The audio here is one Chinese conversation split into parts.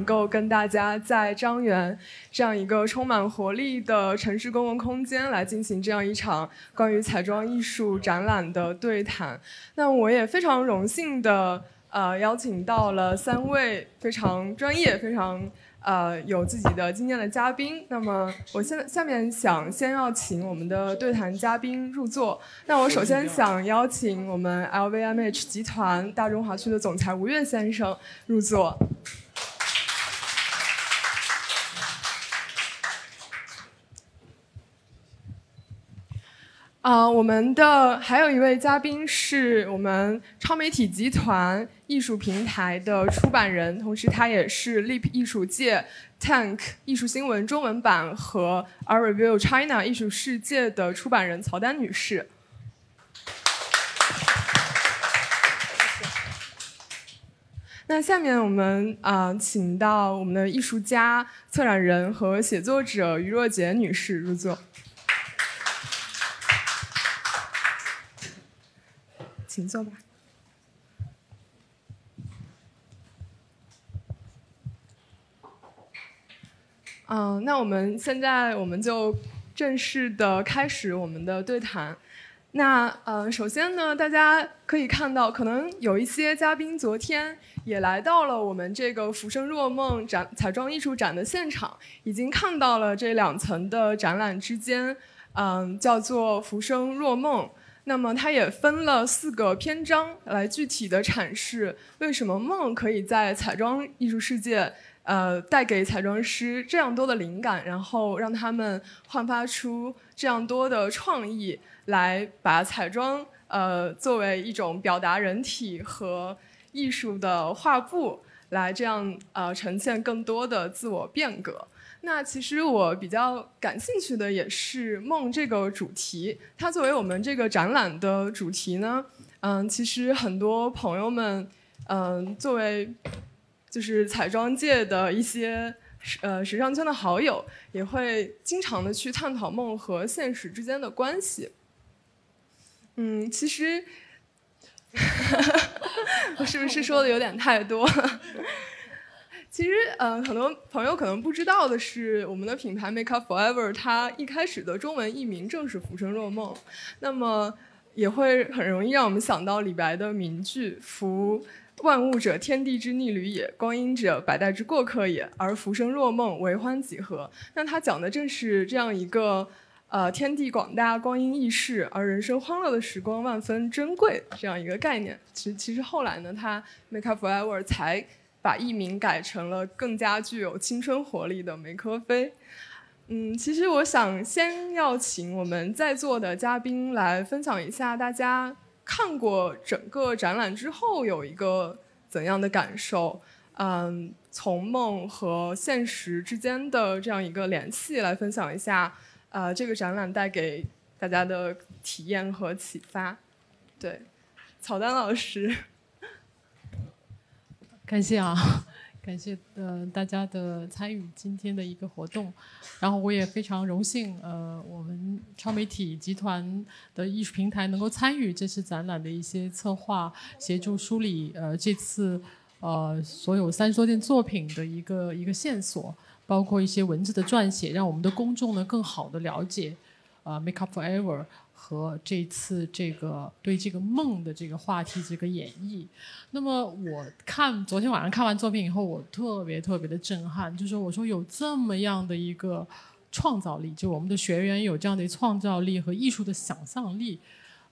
能够跟大家在张园这样一个充满活力的城市公共空间来进行这样一场关于彩妆艺术展览的对谈。那我也非常荣幸的呃邀请到了三位非常专业、非常。呃，有自己的经验的嘉宾。那么，我现在下面想先要请我们的对谈嘉宾入座。那我首先想邀请我们 LVMH 集团大中华区的总裁吴越先生入座。啊，我们的还有一位嘉宾是我们超媒体集团艺术平台的出版人，同时他也是 Leap 艺术界 Tank 艺术新闻中文版和 a r Review China 艺术世界的出版人曹丹女士。那下面我们啊，请到我们的艺术家、策展人和写作者于若杰女士入座。请坐吧。嗯，那我们现在我们就正式的开始我们的对谈。那呃，首先呢，大家可以看到，可能有一些嘉宾昨天也来到了我们这个《浮生若梦》展彩妆艺术展的现场，已经看到了这两层的展览之间，嗯，叫做《浮生若梦》。那么它也分了四个篇章来具体的阐释为什么梦可以在彩妆艺术世界，呃，带给彩妆师这样多的灵感，然后让他们焕发出这样多的创意，来把彩妆呃作为一种表达人体和艺术的画布，来这样呃呈现更多的自我变革。那其实我比较感兴趣的也是梦这个主题。它作为我们这个展览的主题呢，嗯，其实很多朋友们，嗯，作为就是彩妆界的一些呃时尚圈的好友，也会经常的去探讨梦和现实之间的关系。嗯，其实 我是不是说的有点太多？其实，嗯，很多朋友可能不知道的是，我们的品牌 Make Up Forever，它一开始的中文译名正是《浮生若梦》，那么也会很容易让我们想到李白的名句：“浮万物者，天地之逆旅也；光阴者，百代之过客也。而浮生若梦，为欢几何？”那它讲的正是这样一个，呃，天地广大，光阴易逝，而人生欢乐的时光万分珍贵这样一个概念。其实，其实后来呢，它 Make Up Forever 才。把艺名改成了更加具有青春活力的梅科菲。嗯，其实我想先要请我们在座的嘉宾来分享一下，大家看过整个展览之后有一个怎样的感受？嗯，从梦和现实之间的这样一个联系来分享一下，呃，这个展览带给大家的体验和启发。对，草丹老师。感谢啊，感谢呃大家的参与今天的一个活动，然后我也非常荣幸呃我们超媒体集团的艺术平台能够参与这次展览的一些策划，协助梳理呃这次呃所有三十多件作品的一个一个线索，包括一些文字的撰写，让我们的公众呢更好的了解呃 Make Up Forever。和这次这个对这个梦的这个话题这个演绎，那么我看昨天晚上看完作品以后，我特别特别的震撼，就是我说有这么样的一个创造力，就我们的学员有这样的创造力和艺术的想象力，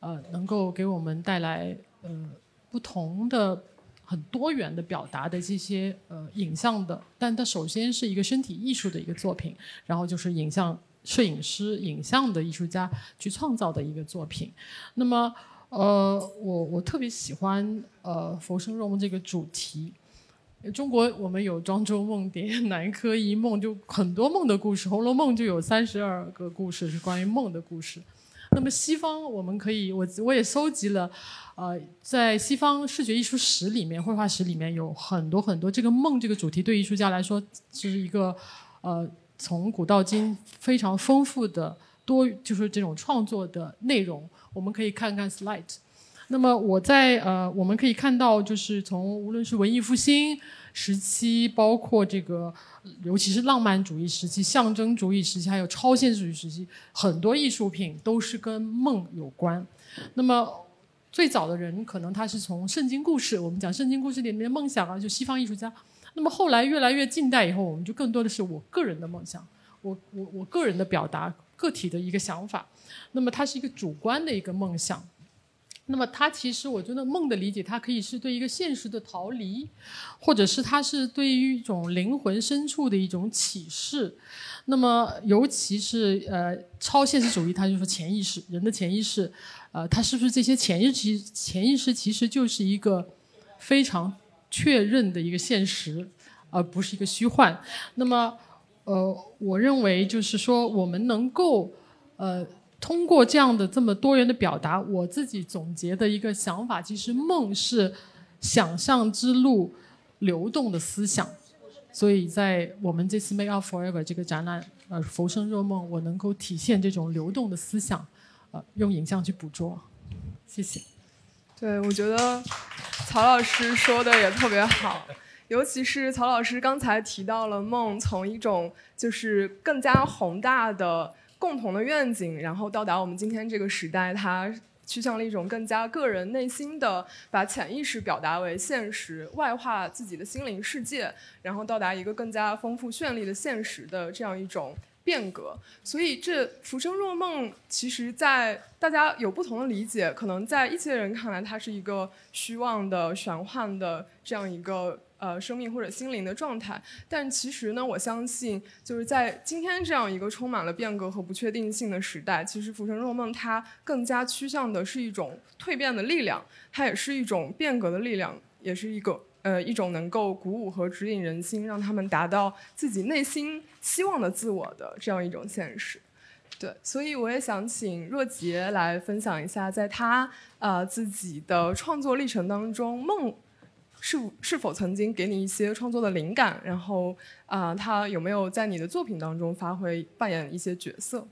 呃，能够给我们带来呃不同的很多元的表达的这些呃影像的，但它首先是一个身体艺术的一个作品，然后就是影像。摄影师、影像的艺术家去创造的一个作品。那么，呃，我我特别喜欢呃《浮生若梦》这个主题。中国我们有庄周梦蝶、南柯一梦，就很多梦的故事。《红楼梦》就有三十二个故事是关于梦的故事。那么西方我们可以，我我也搜集了，呃，在西方视觉艺术史里面、绘画史里面有很多很多这个梦这个主题，对艺术家来说是一个呃。从古到今非常丰富的多就是这种创作的内容，我们可以看看 slide。那么我在呃，我们可以看到，就是从无论是文艺复兴时期，包括这个，尤其是浪漫主义时期、象征主义时期，还有超现实主义时期，很多艺术品都是跟梦有关。那么最早的人可能他是从圣经故事，我们讲圣经故事里面的梦想啊，就西方艺术家。那么后来越来越近代以后，我们就更多的是我个人的梦想，我我我个人的表达，个体的一个想法。那么它是一个主观的一个梦想。那么它其实我觉得梦的理解，它可以是对一个现实的逃离，或者是它是对于一种灵魂深处的一种启示。那么尤其是呃超现实主义，它就说潜意识，人的潜意识。呃，它是不是这些潜意识？潜意识其实就是一个非常确认的一个现实，而不是一个虚幻。那么，呃，我认为就是说，我们能够呃通过这样的这么多元的表达，我自己总结的一个想法，其实梦是想象之路流动的思想。所以在我们这次 Make Up Forever 这个展览，呃，浮生若梦，我能够体现这种流动的思想。呃，用影像去捕捉，谢谢。对，我觉得曹老师说的也特别好，尤其是曹老师刚才提到了梦，从一种就是更加宏大的共同的愿景，然后到达我们今天这个时代，它趋向了一种更加个人内心的，把潜意识表达为现实，外化自己的心灵世界，然后到达一个更加丰富绚丽的现实的这样一种。变革，所以这《浮生若梦》其实，在大家有不同的理解，可能在一些人看来，它是一个虚妄的、玄幻的这样一个呃生命或者心灵的状态。但其实呢，我相信，就是在今天这样一个充满了变革和不确定性的时代，其实《浮生若梦》它更加趋向的是一种蜕变的力量，它也是一种变革的力量，也是一个。呃，一种能够鼓舞和指引人心，让他们达到自己内心希望的自我的这样一种现实。对，所以我也想请若杰来分享一下，在他呃自己的创作历程当中，梦是是否曾经给你一些创作的灵感？然后啊，他有没有在你的作品当中发挥扮演一些角色？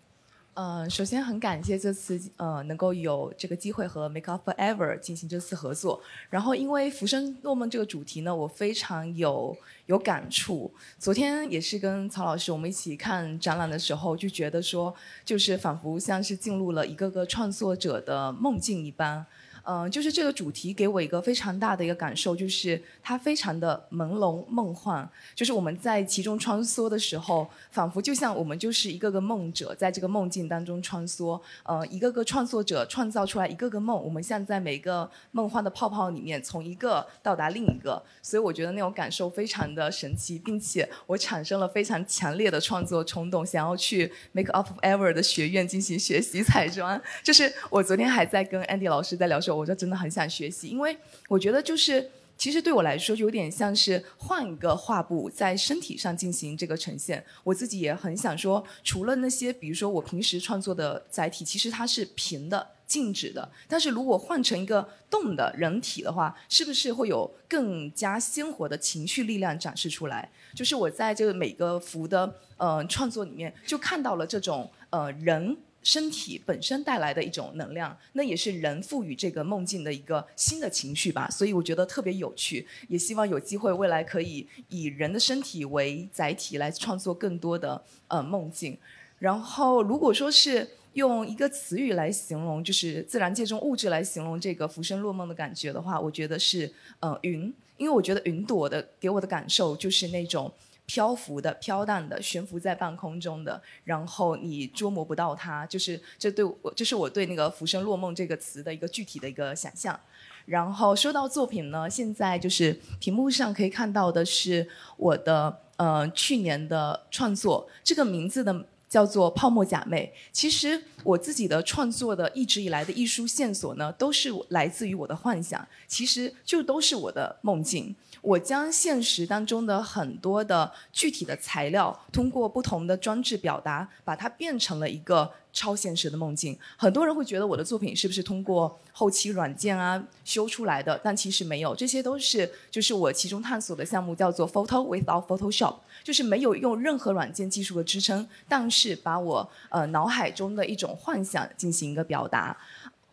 呃，首先很感谢这次呃能够有这个机会和 Make Up Forever 进行这次合作。然后因为《浮生若梦》这个主题呢，我非常有有感触。昨天也是跟曹老师我们一起看展览的时候，就觉得说，就是仿佛像是进入了一个个创作者的梦境一般。嗯，就是这个主题给我一个非常大的一个感受，就是它非常的朦胧梦幻。就是我们在其中穿梭的时候，仿佛就像我们就是一个个梦者，在这个梦境当中穿梭。呃，一个个创作者创造出来一个个梦，我们像在每个梦幻的泡泡里面，从一个到达另一个。所以我觉得那种感受非常的神奇，并且我产生了非常强烈的创作冲动，想要去 Make Up Ever 的学院进行学习彩妆。就是我昨天还在跟 Andy 老师在聊说。我就真的很想学习，因为我觉得就是，其实对我来说有点像是换一个画布在身体上进行这个呈现。我自己也很想说，除了那些比如说我平时创作的载体，其实它是平的、静止的。但是如果换成一个动的人体的话，是不是会有更加鲜活的情绪力量展示出来？就是我在这个每个幅的呃创作里面，就看到了这种呃人。身体本身带来的一种能量，那也是人赋予这个梦境的一个新的情绪吧。所以我觉得特别有趣，也希望有机会未来可以以人的身体为载体来创作更多的呃梦境。然后如果说是用一个词语来形容，就是自然界中物质来形容这个浮生若梦的感觉的话，我觉得是呃云，因为我觉得云朵的给我的感受就是那种。漂浮的、飘荡的、悬浮在半空中的，然后你捉摸不到它，就是这对我，这是我对那个“浮生若梦”这个词的一个具体的一个想象。然后说到作品呢，现在就是屏幕上可以看到的是我的呃去年的创作，这个名字的叫做《泡沫假寐》。其实我自己的创作的一直以来的艺术线索呢，都是来自于我的幻想，其实就都是我的梦境。我将现实当中的很多的具体的材料，通过不同的装置表达，把它变成了一个超现实的梦境。很多人会觉得我的作品是不是通过后期软件啊修出来的？但其实没有，这些都是就是我其中探索的项目，叫做 Photo without Photoshop，就是没有用任何软件技术的支撑，但是把我呃脑海中的一种幻想进行一个表达。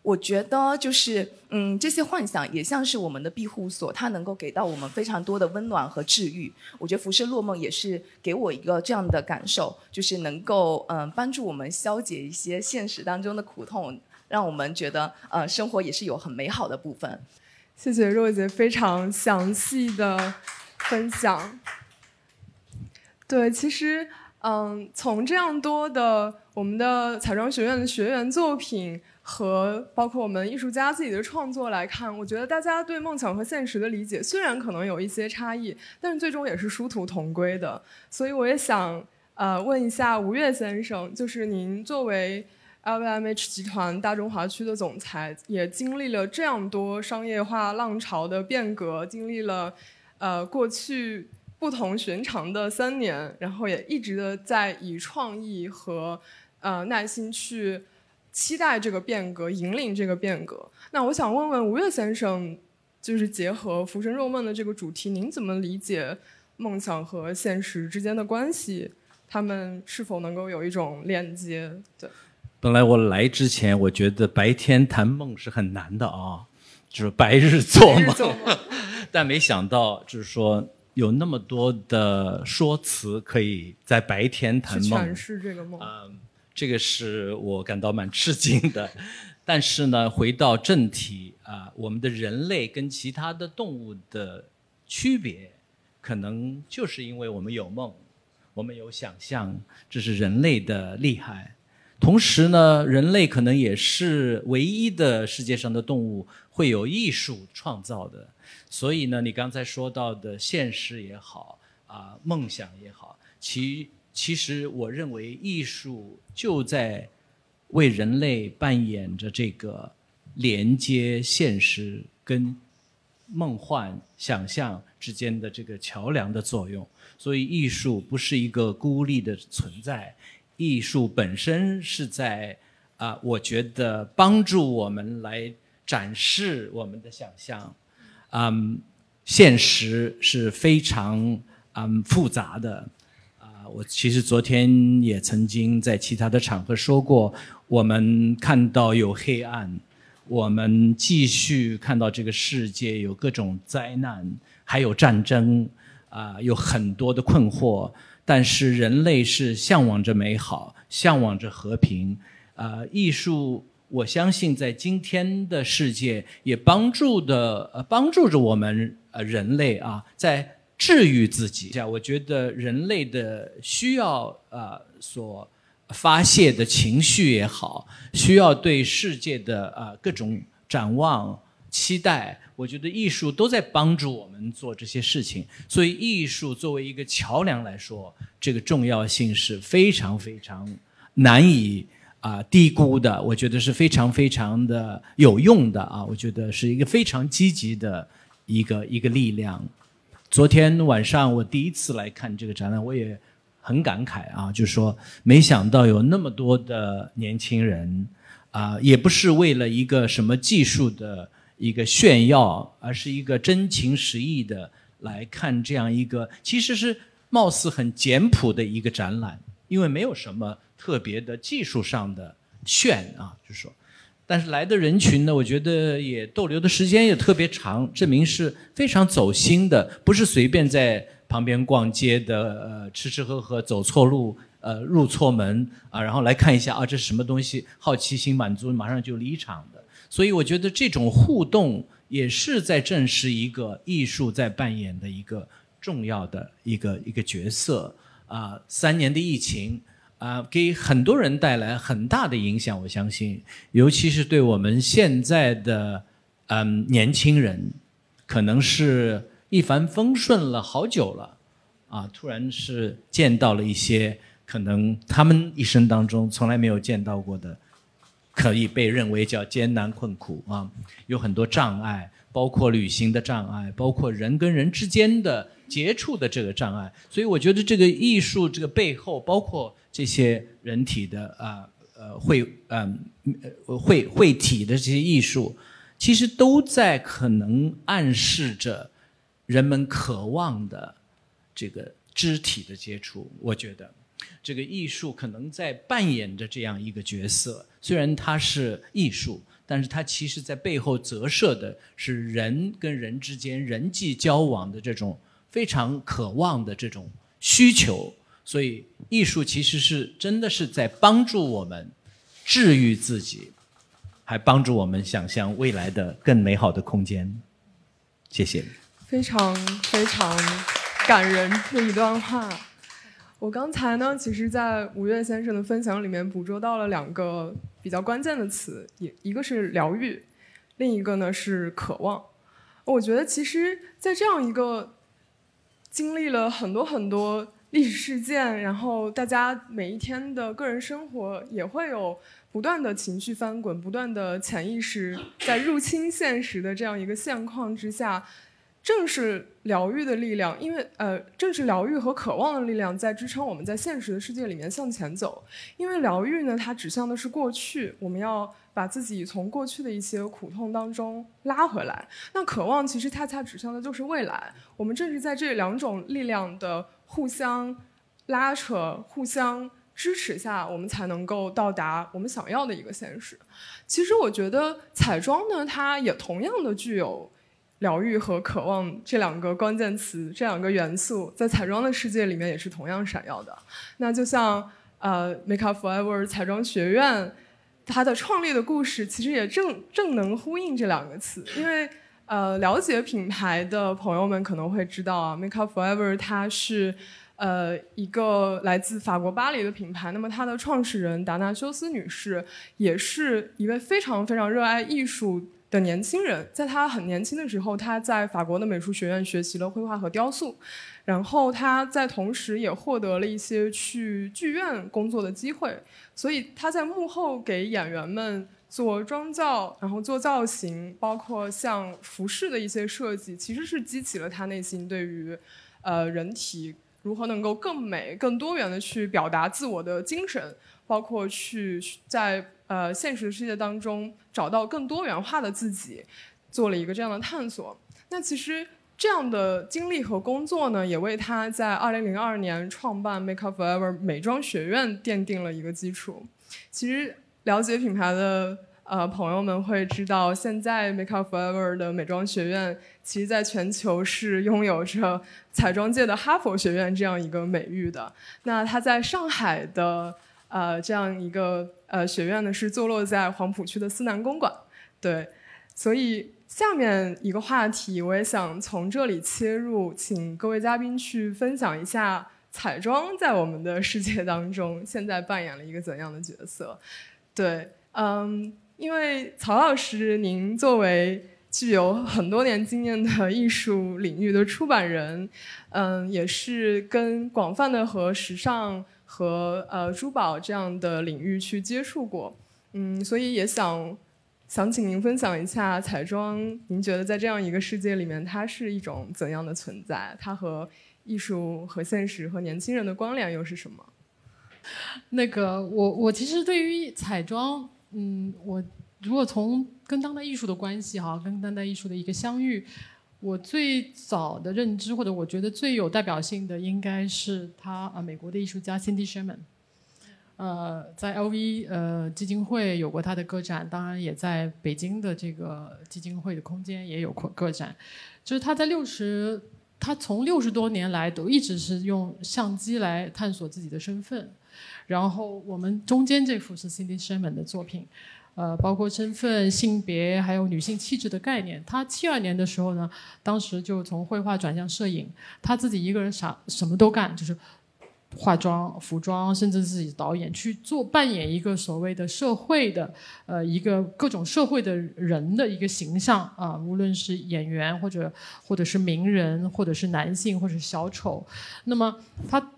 我觉得就是，嗯，这些幻想也像是我们的庇护所，它能够给到我们非常多的温暖和治愈。我觉得《浮生若梦》也是给我一个这样的感受，就是能够嗯帮助我们消解一些现实当中的苦痛，让我们觉得呃生活也是有很美好的部分。谢谢若姐非常详细的分享。对，其实嗯，从这样多的我们的彩妆学院的学员作品。和包括我们艺术家自己的创作来看，我觉得大家对梦想和现实的理解虽然可能有一些差异，但是最终也是殊途同归的。所以我也想呃问一下吴越先生，就是您作为 LVMH 集团大中华区的总裁，也经历了这样多商业化浪潮的变革，经历了呃过去不同寻常的三年，然后也一直的在以创意和呃耐心去。期待这个变革，引领这个变革。那我想问问吴越先生，就是结合《浮生若梦》的这个主题，您怎么理解梦想和现实之间的关系？他们是否能够有一种链接？对。本来我来之前，我觉得白天谈梦是很难的啊，就是白日做梦。但没想到，就是说有那么多的说辞可以在白天谈梦，诠释这个梦。嗯。这个是我感到蛮吃惊的，但是呢，回到正题啊，我们的人类跟其他的动物的区别，可能就是因为我们有梦，我们有想象，这是人类的厉害。同时呢，人类可能也是唯一的世界上的动物会有艺术创造的。所以呢，你刚才说到的现实也好啊，梦想也好，其。其实，我认为艺术就在为人类扮演着这个连接现实跟梦幻想象之间的这个桥梁的作用。所以，艺术不是一个孤立的存在，艺术本身是在啊，我觉得帮助我们来展示我们的想象。嗯，现实是非常嗯复杂的。我其实昨天也曾经在其他的场合说过，我们看到有黑暗，我们继续看到这个世界有各种灾难，还有战争，啊，有很多的困惑。但是人类是向往着美好，向往着和平。啊，艺术，我相信在今天的世界也帮助的，呃，帮助着我们呃人类啊，在。治愈自己，我觉得人类的需要啊，所发泄的情绪也好，需要对世界的啊各种展望、期待，我觉得艺术都在帮助我们做这些事情。所以，艺术作为一个桥梁来说，这个重要性是非常非常难以啊低估的。我觉得是非常非常的有用的啊，我觉得是一个非常积极的一个一个力量。昨天晚上我第一次来看这个展览，我也很感慨啊，就是说没想到有那么多的年轻人，啊，也不是为了一个什么技术的一个炫耀，而是一个真情实意的来看这样一个其实是貌似很简朴的一个展览，因为没有什么特别的技术上的炫啊，就是说。但是来的人群呢，我觉得也逗留的时间也特别长，证明是非常走心的，不是随便在旁边逛街的，呃，吃吃喝喝，走错路，呃，入错门啊，然后来看一下啊，这是什么东西，好奇心满足，马上就离场的。所以我觉得这种互动也是在证实一个艺术在扮演的一个重要的一个一个角色啊。三年的疫情。啊，给很多人带来很大的影响，我相信，尤其是对我们现在的嗯年轻人，可能是一帆风顺了好久了，啊，突然是见到了一些可能他们一生当中从来没有见到过的，可以被认为叫艰难困苦啊，有很多障碍，包括旅行的障碍，包括人跟人之间的接触的这个障碍，所以我觉得这个艺术这个背后包括。这些人体的啊呃会嗯会会体的这些艺术，其实都在可能暗示着人们渴望的这个肢体的接触。我觉得这个艺术可能在扮演着这样一个角色。虽然它是艺术，但是它其实在背后折射的是人跟人之间人际交往的这种非常渴望的这种需求。所以，艺术其实是真的是在帮助我们治愈自己，还帮助我们想象未来的更美好的空间。谢谢。非常非常感人的一段话。我刚才呢，其实，在吴越先生的分享里面捕捉到了两个比较关键的词，一一个是疗愈，另一个呢是渴望。我觉得，其实，在这样一个经历了很多很多。历史事件，然后大家每一天的个人生活也会有不断的情绪翻滚，不断的潜意识在入侵现实的这样一个现况之下，正是疗愈的力量，因为呃，正是疗愈和渴望的力量在支撑我们在现实的世界里面向前走。因为疗愈呢，它指向的是过去，我们要把自己从过去的一些苦痛当中拉回来。那渴望其实恰恰指向的就是未来。我们正是在这两种力量的。互相拉扯、互相支持下，我们才能够到达我们想要的一个现实。其实，我觉得彩妆呢，它也同样的具有疗愈和渴望这两个关键词、这两个元素，在彩妆的世界里面也是同样闪耀的。那就像呃，Make Up Forever 彩妆学院，它的创立的故事，其实也正正能呼应这两个词，因为。呃，了解品牌的朋友们可能会知道啊，Make Up Forever 它是呃一个来自法国巴黎的品牌。那么它的创始人达纳修斯女士也是一位非常非常热爱艺术的年轻人。在她很年轻的时候，她在法国的美术学院学习了绘画和雕塑，然后她在同时也获得了一些去剧院工作的机会。所以她在幕后给演员们。做妆造，然后做造型，包括像服饰的一些设计，其实是激起了他内心对于，呃，人体如何能够更美、更多元的去表达自我的精神，包括去在呃现实世界当中找到更多元化的自己，做了一个这样的探索。那其实这样的经历和工作呢，也为他在二零零二年创办 Make Up Forever 美妆学院奠定了一个基础。其实。了解品牌的呃朋友们会知道，现在 Make Up Forever 的美妆学院，其实在全球是拥有着彩妆界的哈佛学院这样一个美誉的。那它在上海的呃这样一个呃学院呢，是坐落在黄浦区的思南公馆。对，所以下面一个话题，我也想从这里切入，请各位嘉宾去分享一下彩妆在我们的世界当中现在扮演了一个怎样的角色。对，嗯，因为曹老师，您作为具有很多年经验的艺术领域的出版人，嗯，也是跟广泛的和时尚和呃珠宝这样的领域去接触过，嗯，所以也想想请您分享一下彩妆，您觉得在这样一个世界里面，它是一种怎样的存在？它和艺术、和现实、和年轻人的关联又是什么？那个，我我其实对于彩妆，嗯，我如果从跟当代艺术的关系哈，跟当代艺术的一个相遇，我最早的认知或者我觉得最有代表性的，应该是他啊，美国的艺术家 Cindy Sherman，呃，在 LV 呃基金会有过他的个展，当然也在北京的这个基金会的空间也有过个展，就是他在六十，他从六十多年来都一直是用相机来探索自己的身份。然后我们中间这幅是 Cindy Sherman 的作品，呃，包括身份、性别，还有女性气质的概念。他七二年的时候呢，当时就从绘画转向摄影，他自己一个人啥什么都干，就是化妆、服装，甚至自己导演去做扮演一个所谓的社会的呃一个各种社会的人的一个形象啊，无论是演员或者或者是名人，或者是男性，或者是小丑，那么他。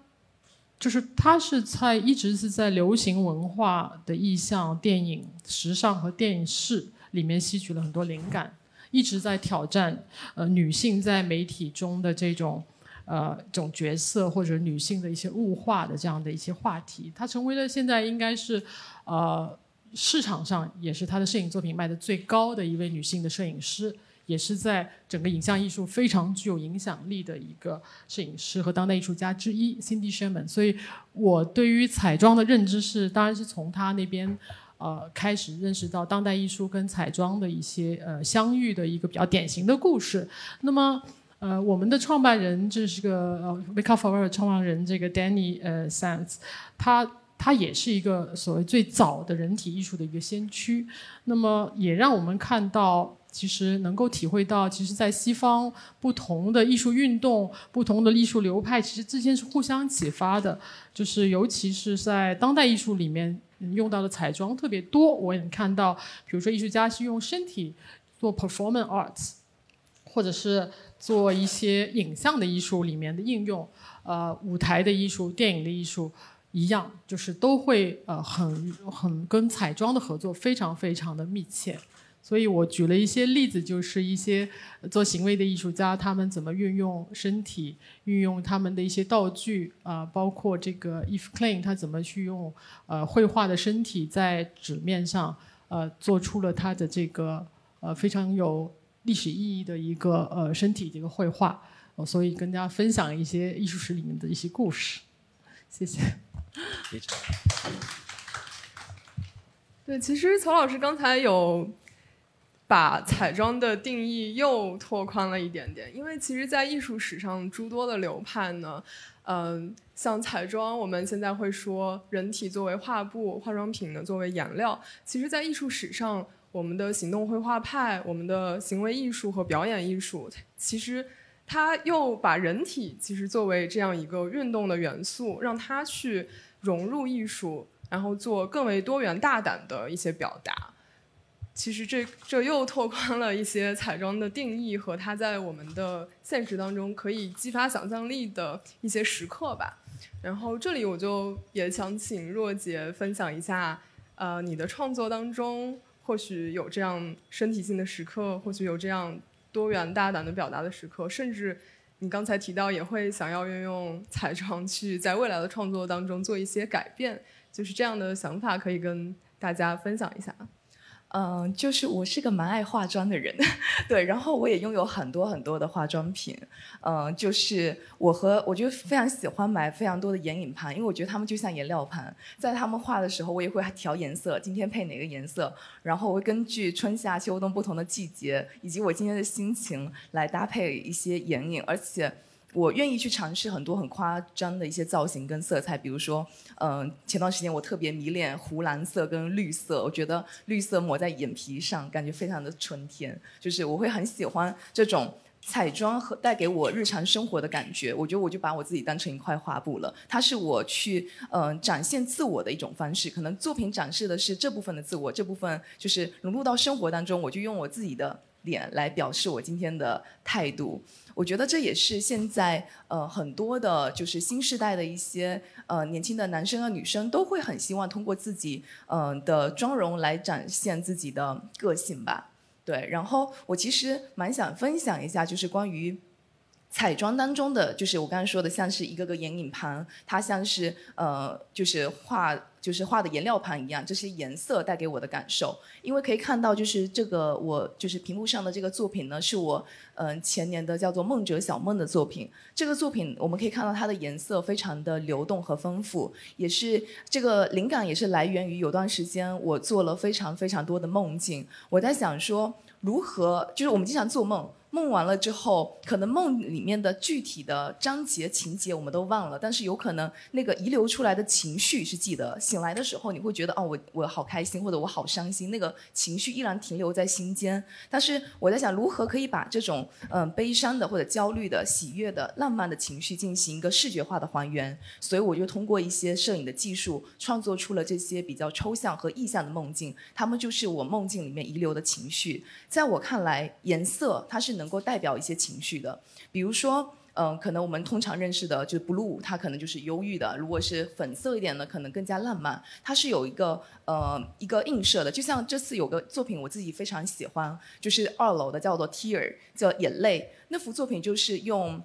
就是他是在一直是在流行文化的意象、电影、时尚和电影视里面吸取了很多灵感，一直在挑战呃女性在媒体中的这种呃种角色或者女性的一些物化的这样的一些话题。他成为了现在应该是呃市场上也是他的摄影作品卖的最高的一位女性的摄影师。也是在整个影像艺术非常具有影响力的一个摄影师和当代艺术家之一，Cindy Sherman。所以我对于彩妆的认知是，当然是从他那边，呃开始认识到当代艺术跟彩妆的一些呃相遇的一个比较典型的故事。那么呃，我们的创办人这是个呃 Make Up For Ever 创办人这个 Danny 呃 Sands，他他也是一个所谓最早的人体艺术的一个先驱。那么也让我们看到，其实能够体会到，其实，在西方不同的艺术运动、不同的艺术流派，其实之间是互相启发的。就是尤其是在当代艺术里面用到的彩妆特别多。我也看到，比如说艺术家是用身体做 performance arts，或者是做一些影像的艺术里面的应用，呃，舞台的艺术、电影的艺术一样，就是都会呃很很跟彩妆的合作非常非常的密切。所以我举了一些例子，就是一些做行为的艺术家，他们怎么运用身体，运用他们的一些道具啊，包括这个 Eve Klein，他怎么去用呃绘画的身体在纸面上呃做出了他的这个呃非常有历史意义的一个呃身体这个绘画，所以跟大家分享一些艺术史里面的一些故事，谢谢。对，其实曹老师刚才有。把彩妆的定义又拓宽了一点点，因为其实，在艺术史上诸多的流派呢，嗯，像彩妆，我们现在会说人体作为画布，化妆品呢作为颜料。其实，在艺术史上，我们的行动绘画派、我们的行为艺术和表演艺术，其实它又把人体其实作为这样一个运动的元素，让它去融入艺术，然后做更为多元大胆的一些表达。其实这这又拓宽了一些彩妆的定义和它在我们的现实当中可以激发想象力的一些时刻吧。然后这里我就也想请若杰分享一下，呃，你的创作当中或许有这样身体性的时刻，或许有这样多元大胆的表达的时刻，甚至你刚才提到也会想要运用彩妆去在未来的创作当中做一些改变，就是这样的想法可以跟大家分享一下。嗯，就是我是个蛮爱化妆的人，对，然后我也拥有很多很多的化妆品，嗯，就是我和我就非常喜欢买非常多的眼影盘，因为我觉得它们就像颜料盘，在他们画的时候，我也会调颜色，今天配哪个颜色，然后我会根据春夏秋冬不同的季节以及我今天的心情来搭配一些眼影，而且。我愿意去尝试很多很夸张的一些造型跟色彩，比如说，嗯，前段时间我特别迷恋湖蓝色跟绿色，我觉得绿色抹在眼皮上，感觉非常的春天。就是我会很喜欢这种彩妆和带给我日常生活的感觉。我觉得我就把我自己当成一块画布了，它是我去嗯展现自我的一种方式。可能作品展示的是这部分的自我，这部分就是融入到生活当中，我就用我自己的脸来表示我今天的态度。我觉得这也是现在呃很多的，就是新时代的一些呃年轻的男生啊女生都会很希望通过自己嗯的妆容来展现自己的个性吧。对，然后我其实蛮想分享一下，就是关于彩妆当中的，就是我刚才说的，像是一个个眼影盘，它像是呃就是画。就是画的颜料盘一样，这些颜色带给我的感受。因为可以看到，就是这个我就是屏幕上的这个作品呢，是我嗯前年的叫做《梦者小梦》的作品。这个作品我们可以看到它的颜色非常的流动和丰富，也是这个灵感也是来源于有段时间我做了非常非常多的梦境。我在想说，如何就是我们经常做梦。梦完了之后，可能梦里面的具体的章节情节我们都忘了，但是有可能那个遗留出来的情绪是记得。醒来的时候，你会觉得哦，我我好开心，或者我好伤心，那个情绪依然停留在心间。但是我在想，如何可以把这种嗯悲伤的或者焦虑的、喜悦的、浪漫的情绪进行一个视觉化的还原？所以我就通过一些摄影的技术，创作出了这些比较抽象和意象的梦境。它们就是我梦境里面遗留的情绪。在我看来，颜色它是能。能够代表一些情绪的，比如说，嗯，可能我们通常认识的就是 blue，它可能就是忧郁的；如果是粉色一点的，可能更加浪漫。它是有一个呃一个映射的，就像这次有个作品我自己非常喜欢，就是二楼的叫做 tear，叫眼泪。那幅作品就是用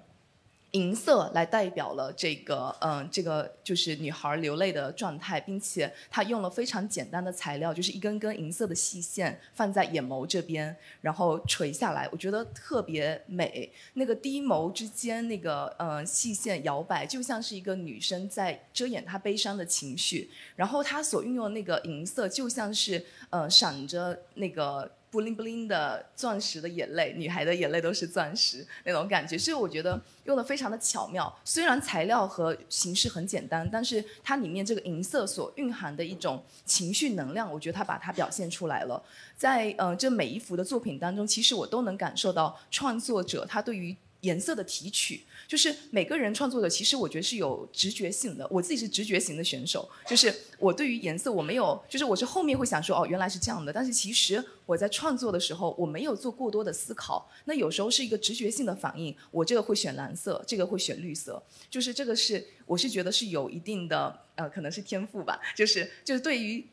银色来代表了这个，嗯，这个就是女孩流泪的状态，并且她用了非常简单的材料，就是一根根银色的细线放在眼眸这边，然后垂下来，我觉得特别美。那个低眸之间那个，呃，细线摇摆，就像是一个女生在遮掩她悲伤的情绪。然后她所运用的那个银色，就像是，呃，闪着那个。布灵布灵的钻石的眼泪，女孩的眼泪都是钻石那种感觉，所以我觉得用的非常的巧妙。虽然材料和形式很简单，但是它里面这个银色所蕴含的一种情绪能量，我觉得它把它表现出来了。在呃这每一幅的作品当中，其实我都能感受到创作者他对于颜色的提取。就是每个人创作的，其实我觉得是有直觉性的。我自己是直觉型的选手，就是我对于颜色我没有，就是我是后面会想说哦原来是这样的，但是其实我在创作的时候我没有做过多的思考。那有时候是一个直觉性的反应，我这个会选蓝色，这个会选绿色，就是这个是我是觉得是有一定的呃可能是天赋吧，就是就是对于。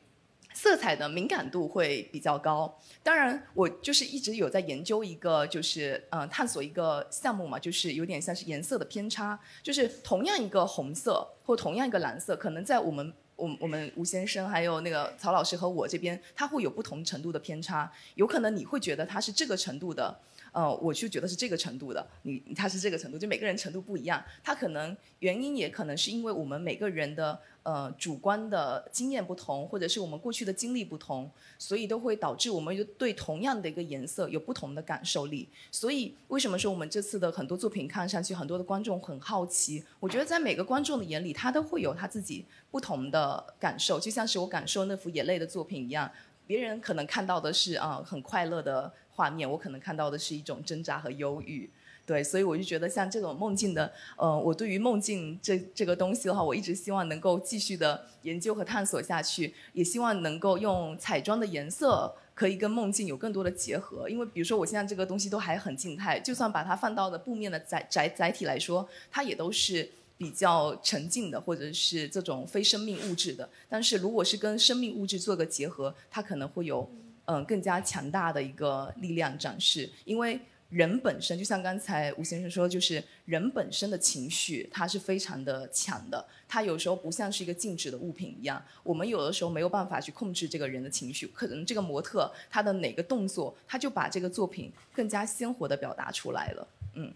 色彩的敏感度会比较高。当然，我就是一直有在研究一个，就是嗯，探索一个项目嘛，就是有点像是颜色的偏差。就是同样一个红色或同样一个蓝色，可能在我们我我们吴先生还有那个曹老师和我这边，他会有不同程度的偏差。有可能你会觉得他是这个程度的。呃，我就觉得是这个程度的，你他是这个程度，就每个人程度不一样，他可能原因也可能是因为我们每个人的呃主观的经验不同，或者是我们过去的经历不同，所以都会导致我们对同样的一个颜色有不同的感受力。所以为什么说我们这次的很多作品看上去很多的观众很好奇？我觉得在每个观众的眼里，他都会有他自己不同的感受，就像是我感受那幅眼泪的作品一样，别人可能看到的是啊很快乐的。画面，我可能看到的是一种挣扎和忧郁，对，所以我就觉得像这种梦境的，呃，我对于梦境这这个东西的话，我一直希望能够继续的研究和探索下去，也希望能够用彩妆的颜色可以跟梦境有更多的结合，因为比如说我现在这个东西都还很静态，就算把它放到的布面的载载载体来说，它也都是比较沉静的，或者是这种非生命物质的，但是如果是跟生命物质做个结合，它可能会有。嗯，更加强大的一个力量展示，因为人本身就像刚才吴先生说，就是人本身的情绪，它是非常的强的。它有时候不像是一个静止的物品一样，我们有的时候没有办法去控制这个人的情绪。可能这个模特他的哪个动作，他就把这个作品更加鲜活的表达出来了。嗯，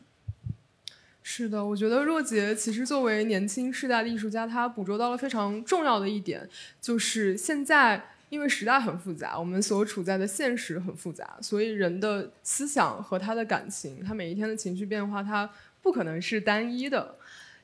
是的，我觉得若杰其实作为年轻世代的艺术家，他捕捉到了非常重要的一点，就是现在。因为时代很复杂，我们所处在的现实很复杂，所以人的思想和他的感情，他每一天的情绪变化，他不可能是单一的。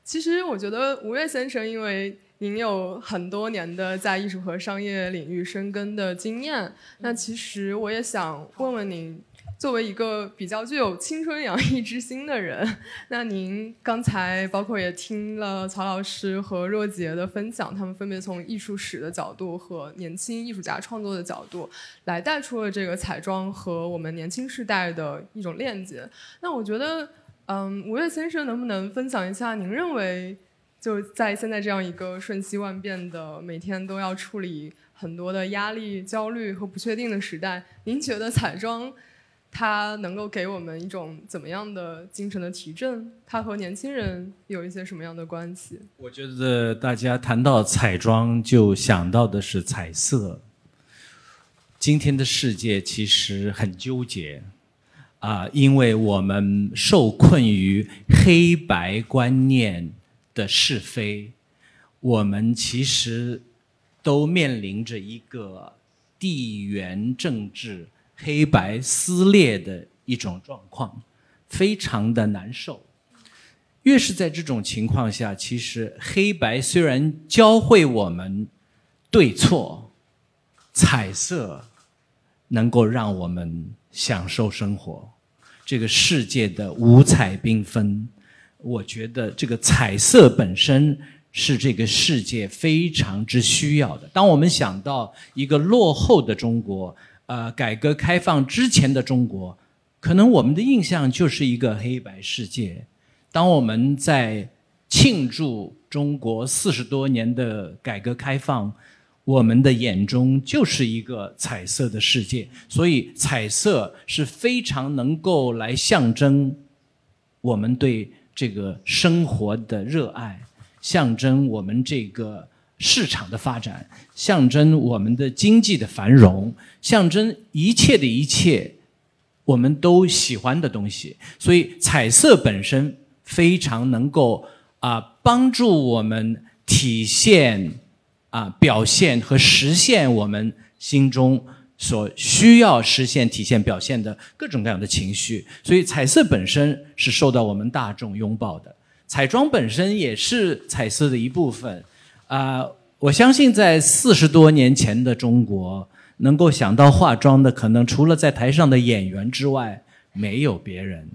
其实，我觉得吴越先生，因为您有很多年的在艺术和商业领域深耕的经验，那其实我也想问问您。作为一个比较具有青春洋溢之心的人，那您刚才包括也听了曹老师和若杰的分享，他们分别从艺术史的角度和年轻艺术家创作的角度，来带出了这个彩妆和我们年轻世代的一种链接。那我觉得，嗯，吴越先生能不能分享一下，您认为就在现在这样一个瞬息万变的、每天都要处理很多的压力、焦虑和不确定的时代，您觉得彩妆？它能够给我们一种怎么样的精神的提振？它和年轻人有一些什么样的关系？我觉得大家谈到彩妆，就想到的是彩色。今天的世界其实很纠结，啊，因为我们受困于黑白观念的是非，我们其实都面临着一个地缘政治。黑白撕裂的一种状况，非常的难受。越是在这种情况下，其实黑白虽然教会我们对错，彩色能够让我们享受生活。这个世界的五彩缤纷，我觉得这个彩色本身是这个世界非常之需要的。当我们想到一个落后的中国。呃，改革开放之前的中国，可能我们的印象就是一个黑白世界。当我们在庆祝中国四十多年的改革开放，我们的眼中就是一个彩色的世界。所以，彩色是非常能够来象征我们对这个生活的热爱，象征我们这个市场的发展，象征我们的经济的繁荣，象征一切的一切，我们都喜欢的东西。所以，彩色本身非常能够啊帮助我们体现啊表现和实现我们心中。所需要实现、体现、表现的各种各样的情绪，所以彩色本身是受到我们大众拥抱的。彩妆本身也是彩色的一部分。啊，我相信在四十多年前的中国，能够想到化妆的，可能除了在台上的演员之外，没有别人。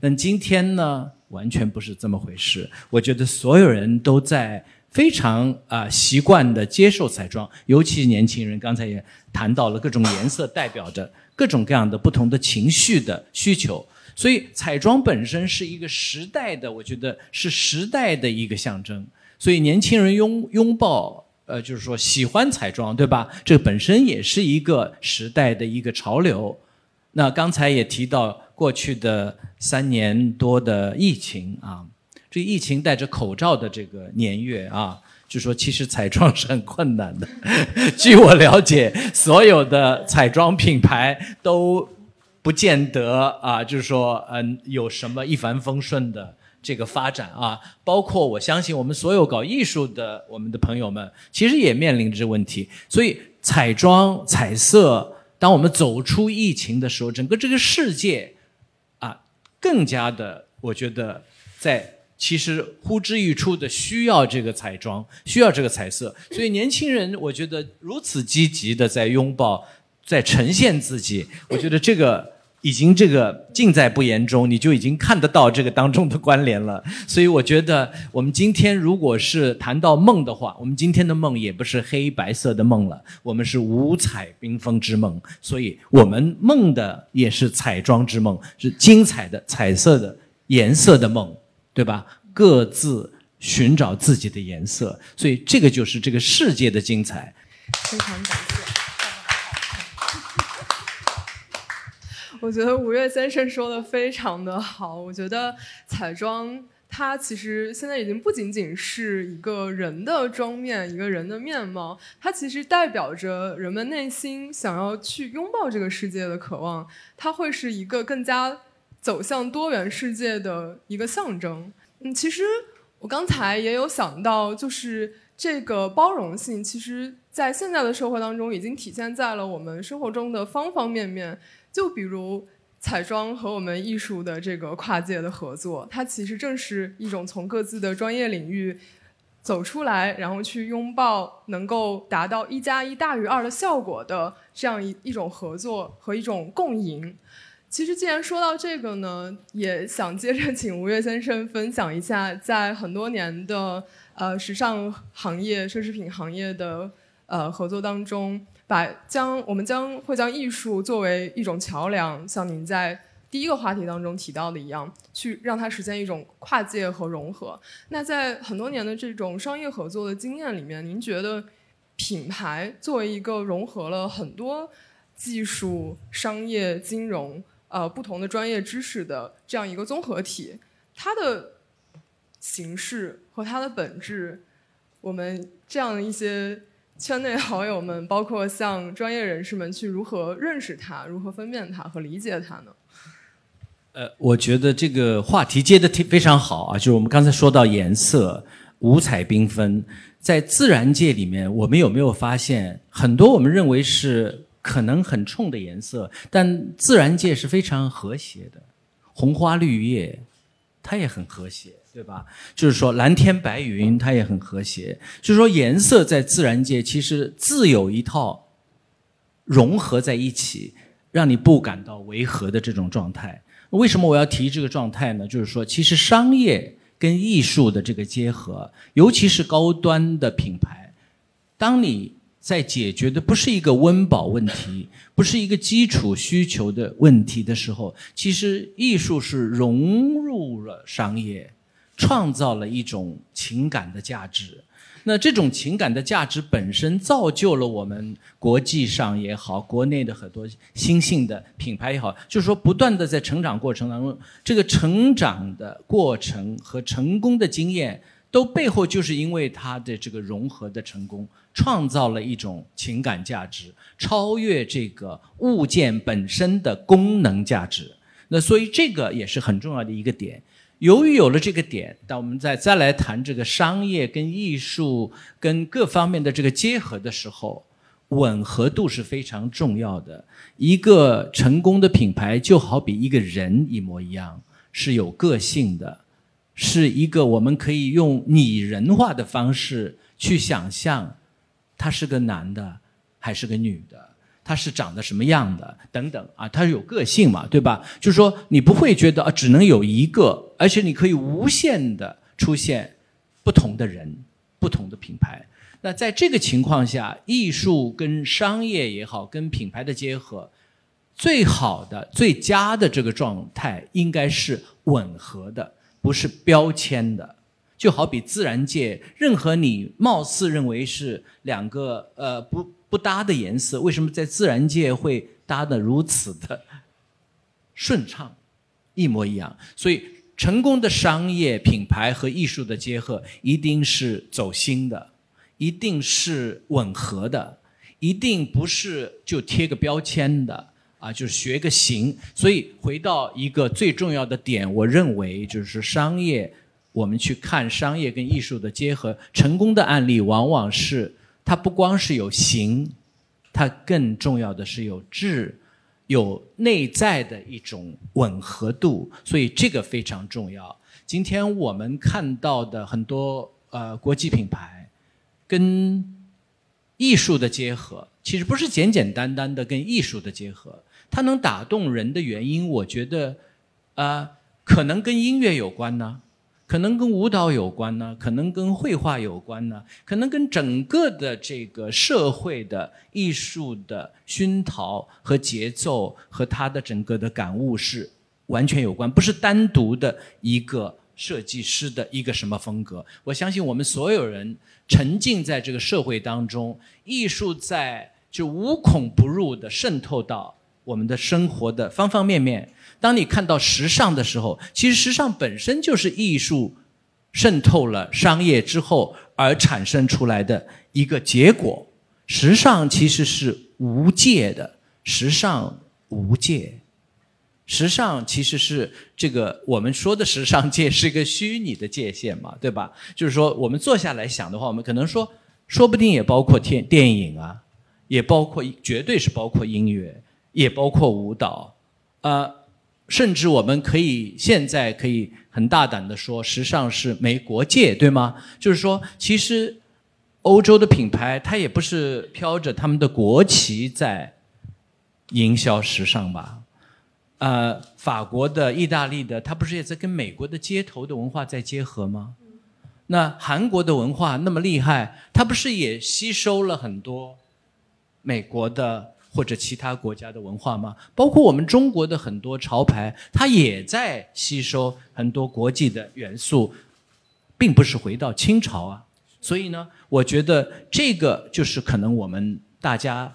但今天呢，完全不是这么回事。我觉得所有人都在。非常啊习惯的接受彩妆，尤其年轻人，刚才也谈到了各种颜色代表着各种各样的不同的情绪的需求，所以彩妆本身是一个时代的，我觉得是时代的一个象征。所以年轻人拥拥抱，呃，就是说喜欢彩妆，对吧？这本身也是一个时代的一个潮流。那刚才也提到过去的三年多的疫情啊。这疫情戴着口罩的这个年月啊，就说其实彩妆是很困难的。据我了解，所有的彩妆品牌都不见得啊，就是说嗯有什么一帆风顺的这个发展啊。包括我相信我们所有搞艺术的我们的朋友们，其实也面临着问题。所以彩妆彩色，当我们走出疫情的时候，整个这个世界啊，更加的，我觉得在。其实呼之欲出的需要这个彩妆，需要这个彩色，所以年轻人我觉得如此积极的在拥抱，在呈现自己，我觉得这个已经这个尽在不言中，你就已经看得到这个当中的关联了。所以我觉得我们今天如果是谈到梦的话，我们今天的梦也不是黑白色的梦了，我们是五彩缤纷之梦，所以我们梦的也是彩妆之梦，是精彩的彩色的颜色的梦。对吧？各自寻找自己的颜色，所以这个就是这个世界的精彩。非常感谢。我觉得五月先生说的非常的好。我觉得彩妆它其实现在已经不仅仅是一个人的妆面，一个人的面貌，它其实代表着人们内心想要去拥抱这个世界的渴望。它会是一个更加。走向多元世界的一个象征。嗯，其实我刚才也有想到，就是这个包容性，其实在现在的社会当中，已经体现在了我们生活中的方方面面。就比如彩妆和我们艺术的这个跨界的合作，它其实正是一种从各自的专业领域走出来，然后去拥抱，能够达到一加一大于二的效果的这样一一种合作和一种共赢。其实，既然说到这个呢，也想接着请吴越先生分享一下，在很多年的呃时尚行业、奢侈品行业的呃合作当中，把将我们将会将艺术作为一种桥梁，像您在第一个话题当中提到的一样，去让它实现一种跨界和融合。那在很多年的这种商业合作的经验里面，您觉得品牌作为一个融合了很多技术、商业、金融。呃，不同的专业知识的这样一个综合体，它的形式和它的本质，我们这样一些圈内好友们，包括像专业人士们，去如何认识它，如何分辨它和理解它呢？呃，我觉得这个话题接的非常好啊，就是我们刚才说到颜色五彩缤纷，在自然界里面，我们有没有发现很多我们认为是。可能很冲的颜色，但自然界是非常和谐的，红花绿叶，它也很和谐，对吧？就是说蓝天白云，它也很和谐。就是说颜色在自然界其实自有一套融合在一起，让你不感到违和的这种状态。为什么我要提这个状态呢？就是说，其实商业跟艺术的这个结合，尤其是高端的品牌，当你。在解决的不是一个温饱问题，不是一个基础需求的问题的时候，其实艺术是融入了商业，创造了一种情感的价值。那这种情感的价值本身造就了我们国际上也好，国内的很多新兴的品牌也好，就是说不断的在成长过程当中，这个成长的过程和成功的经验，都背后就是因为它的这个融合的成功，创造了一种情感价值，超越这个物件本身的功能价值。那所以这个也是很重要的一个点。由于有了这个点，当我们再再来谈这个商业跟艺术跟各方面的这个结合的时候，吻合度是非常重要的。一个成功的品牌就好比一个人一模一样，是有个性的，是一个我们可以用拟人化的方式去想象，他是个男的还是个女的。他是长得什么样的？等等啊，他有个性嘛，对吧？就是说，你不会觉得啊，只能有一个，而且你可以无限的出现不同的人、不同的品牌。那在这个情况下，艺术跟商业也好，跟品牌的结合，最好的、最佳的这个状态应该是吻合的，不是标签的。就好比自然界，任何你貌似认为是两个呃不。不搭的颜色，为什么在自然界会搭的如此的 顺畅，一模一样？所以，成功的商业品牌和艺术的结合，一定是走心的，一定是吻合的，一定不是就贴个标签的啊，就是学个形。所以，回到一个最重要的点，我认为就是商业，我们去看商业跟艺术的结合，成功的案例往往是。它不光是有形，它更重要的是有质，有内在的一种吻合度，所以这个非常重要。今天我们看到的很多呃国际品牌，跟艺术的结合，其实不是简简单单的跟艺术的结合，它能打动人的原因，我觉得，呃，可能跟音乐有关呢。可能跟舞蹈有关呢，可能跟绘画有关呢，可能跟整个的这个社会的艺术的熏陶和节奏和他的整个的感悟是完全有关，不是单独的一个设计师的一个什么风格。我相信我们所有人沉浸在这个社会当中，艺术在就无孔不入的渗透到我们的生活的方方面面。当你看到时尚的时候，其实时尚本身就是艺术渗透了商业之后而产生出来的一个结果。时尚其实是无界的，时尚无界，时尚其实是这个我们说的时尚界是一个虚拟的界限嘛，对吧？就是说，我们坐下来想的话，我们可能说，说不定也包括电电影啊，也包括绝对是包括音乐，也包括舞蹈，呃。甚至我们可以现在可以很大胆的说，时尚是没国界，对吗？就是说，其实欧洲的品牌它也不是飘着他们的国旗在营销时尚吧？呃，法国的、意大利的，它不是也在跟美国的街头的文化在结合吗？那韩国的文化那么厉害，它不是也吸收了很多美国的？或者其他国家的文化吗？包括我们中国的很多潮牌，它也在吸收很多国际的元素，并不是回到清朝啊。所以呢，我觉得这个就是可能我们大家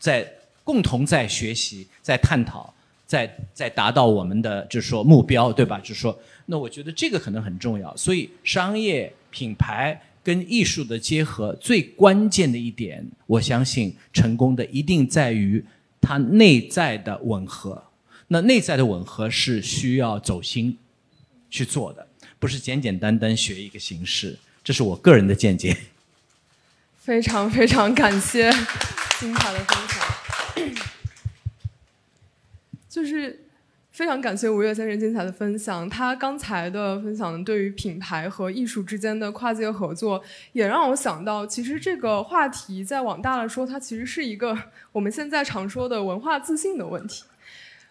在共同在学习、在探讨、在在达到我们的就是说目标，对吧？就是说，那我觉得这个可能很重要。所以商业品牌。跟艺术的结合最关键的一点，我相信成功的一定在于它内在的吻合。那内在的吻合是需要走心去做的，不是简简单单学一个形式。这是我个人的见解。非常非常感谢精彩的分享，就是。非常感谢吴越先生精彩的分享，他刚才的分享对于品牌和艺术之间的跨界合作，也让我想到，其实这个话题再往大了说，它其实是一个我们现在常说的文化自信的问题。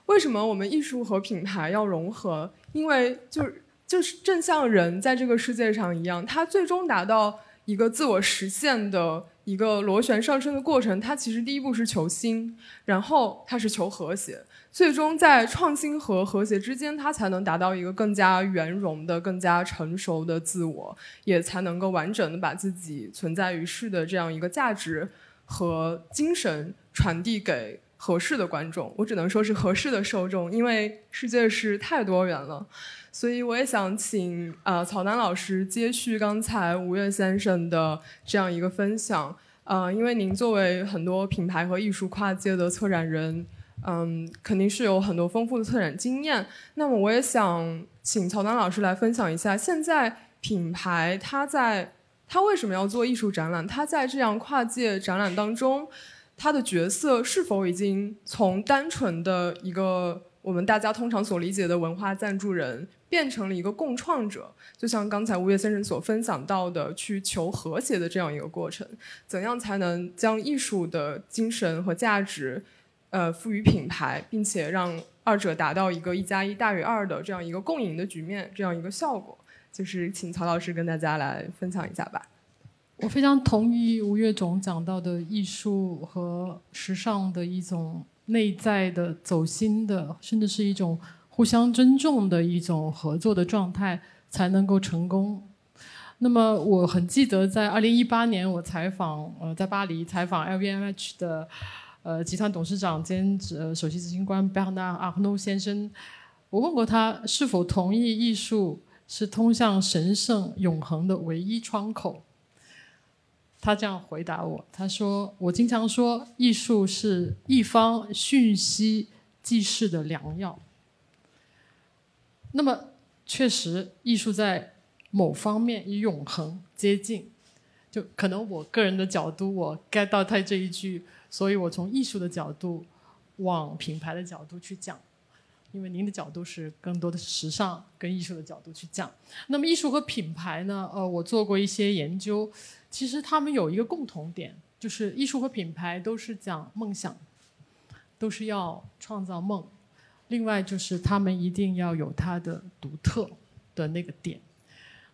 为什么我们艺术和品牌要融合？因为就是就是正像人在这个世界上一样，他最终达到一个自我实现的一个螺旋上升的过程，它其实第一步是求新，然后它是求和谐，最终在创新和和谐之间，它才能达到一个更加圆融的、更加成熟的自我，也才能够完整的把自己存在于世的这样一个价值和精神传递给合适的观众。我只能说是合适的受众，因为世界是太多元了。所以我也想请呃草丹老师接续刚才吴越先生的这样一个分享，呃，因为您作为很多品牌和艺术跨界的策展人，嗯，肯定是有很多丰富的策展经验。那么我也想请曹丹老师来分享一下，现在品牌它在它为什么要做艺术展览？它在这样跨界展览当中，它的角色是否已经从单纯的一个我们大家通常所理解的文化赞助人？变成了一个共创者，就像刚才吴越先生所分享到的，去求和谐的这样一个过程。怎样才能将艺术的精神和价值，呃，赋予品牌，并且让二者达到一个一加一大于二的这样一个共赢的局面，这样一个效果？就是请曹老师跟大家来分享一下吧。我非常同意吴越总讲到的艺术和时尚的一种内在的走心的，甚至是一种。互相尊重的一种合作的状态才能够成功。那么我很记得，在二零一八年我采访呃在巴黎采访 LVMH 的呃集团董事长兼呃首席执行官 Bernard Arnault 先生，我问过他是否同意艺术是通向神圣永恒的唯一窗口。他这样回答我，他说：“我经常说，艺术是一方讯息记事的良药。”那么，确实，艺术在某方面与永恒接近。就可能我个人的角度，我 get 到他这一句，所以我从艺术的角度往品牌的角度去讲。因为您的角度是更多的是时尚跟艺术的角度去讲。那么，艺术和品牌呢？呃，我做过一些研究，其实他们有一个共同点，就是艺术和品牌都是讲梦想，都是要创造梦。另外就是他们一定要有它的独特的那个点，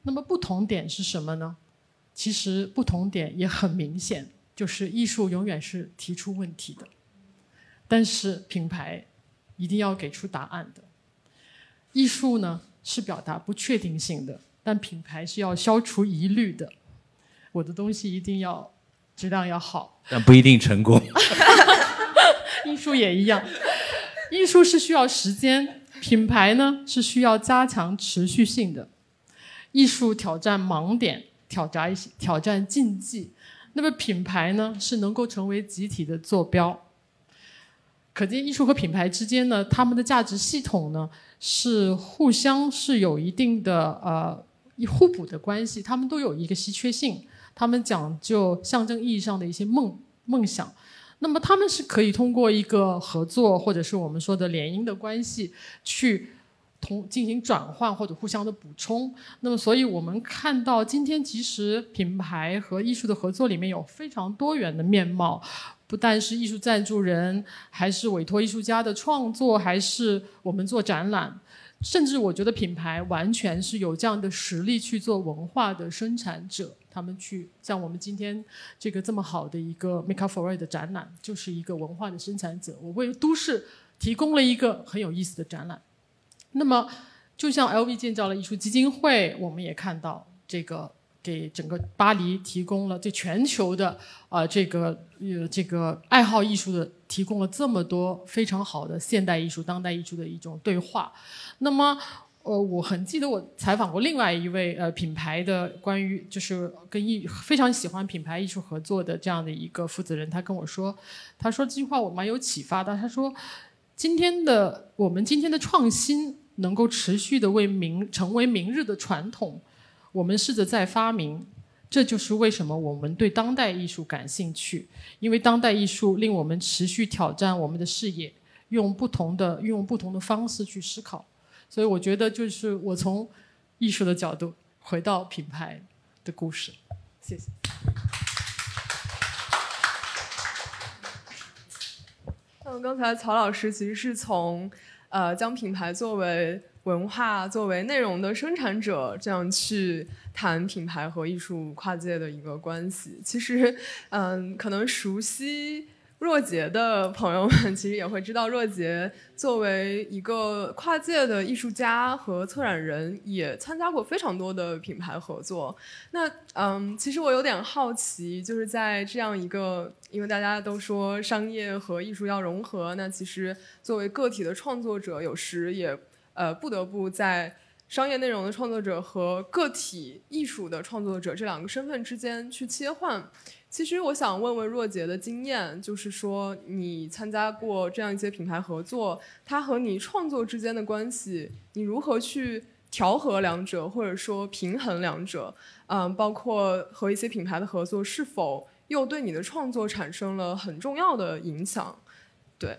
那么不同点是什么呢？其实不同点也很明显，就是艺术永远是提出问题的，但是品牌一定要给出答案的。艺术呢是表达不确定性的，但品牌是要消除疑虑的。我的东西一定要质量要好，但不一定成功。艺术也一样。艺术是需要时间，品牌呢是需要加强持续性的。艺术挑战盲点，挑战挑战禁忌，那么品牌呢是能够成为集体的坐标。可见艺术和品牌之间呢，他们的价值系统呢是互相是有一定的呃互补的关系，他们都有一个稀缺性，他们讲究象征意义上的一些梦梦想。那么他们是可以通过一个合作，或者是我们说的联姻的关系，去同进行转换或者互相的补充。那么，所以我们看到今天其实品牌和艺术的合作里面有非常多元的面貌，不但是艺术赞助人，还是委托艺术家的创作，还是我们做展览。甚至我觉得品牌完全是有这样的实力去做文化的生产者，他们去像我们今天这个这么好的一个 Make Up For It 的展览，就是一个文化的生产者。我为都市提供了一个很有意思的展览。那么，就像 LV 建造了艺术基金会，我们也看到这个给整个巴黎提供了对全球的啊这个呃这个爱好艺术的提供了这么多非常好的现代艺术、当代艺术的一种对话。那么，呃，我很记得我采访过另外一位呃品牌的关于就是跟艺非常喜欢品牌艺术合作的这样的一个负责人，他跟我说，他说这句话我蛮有启发的。他说，今天的我们今天的创新能够持续的为明成为明日的传统，我们试着在发明，这就是为什么我们对当代艺术感兴趣，因为当代艺术令我们持续挑战我们的视野，用不同的用不同的方式去思考。所以我觉得，就是我从艺术的角度回到品牌的故事。谢谢。那么刚才曹老师其实是从呃，将品牌作为文化、作为内容的生产者，这样去谈品牌和艺术跨界的一个关系。其实，嗯，可能熟悉。若杰的朋友们 其实也会知道，若杰作为一个跨界的艺术家和策展人，也参加过非常多的品牌合作。那嗯，其实我有点好奇，就是在这样一个，因为大家都说商业和艺术要融合，那其实作为个体的创作者，有时也呃不得不在商业内容的创作者和个体艺术的创作者这两个身份之间去切换。其实我想问问若杰的经验，就是说你参加过这样一些品牌合作，它和你创作之间的关系，你如何去调和两者，或者说平衡两者？嗯，包括和一些品牌的合作，是否又对你的创作产生了很重要的影响？对。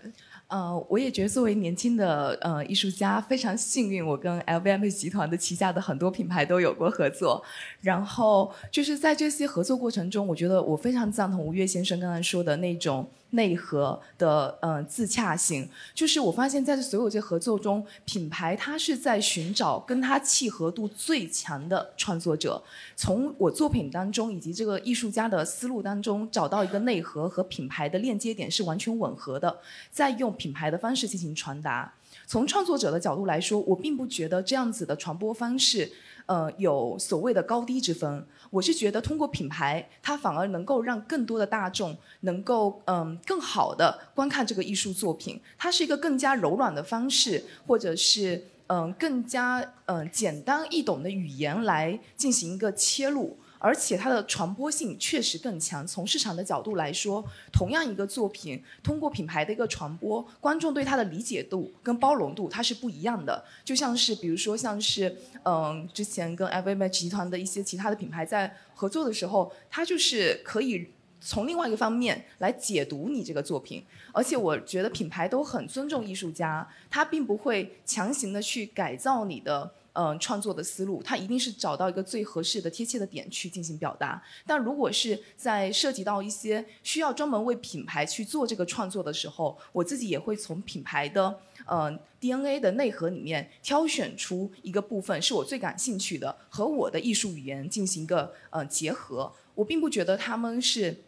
呃，我也觉得作为年轻的呃艺术家非常幸运，我跟 LVMH 集团的旗下的很多品牌都有过合作。然后就是在这些合作过程中，我觉得我非常赞同吴越先生刚才说的那种。内核的呃自洽性，就是我发现在这所有这合作中，品牌它是在寻找跟它契合度最强的创作者，从我作品当中以及这个艺术家的思路当中找到一个内核和品牌的链接点是完全吻合的，再用品牌的方式进行传达。从创作者的角度来说，我并不觉得这样子的传播方式。呃，有所谓的高低之分，我是觉得通过品牌，它反而能够让更多的大众能够嗯更好的观看这个艺术作品，它是一个更加柔软的方式，或者是嗯更加嗯简单易懂的语言来进行一个切入。而且它的传播性确实更强。从市场的角度来说，同样一个作品，通过品牌的一个传播，观众对它的理解度跟包容度它是不一样的。就像是比如说，像是嗯，之前跟 LVMH 集团的一些其他的品牌在合作的时候，它就是可以从另外一个方面来解读你这个作品。而且我觉得品牌都很尊重艺术家，他并不会强行的去改造你的。嗯，创作的思路，它一定是找到一个最合适的、贴切的点去进行表达。但如果是在涉及到一些需要专门为品牌去做这个创作的时候，我自己也会从品牌的嗯 DNA 的内核里面挑选出一个部分是我最感兴趣的，和我的艺术语言进行一个呃结合。我并不觉得他们是。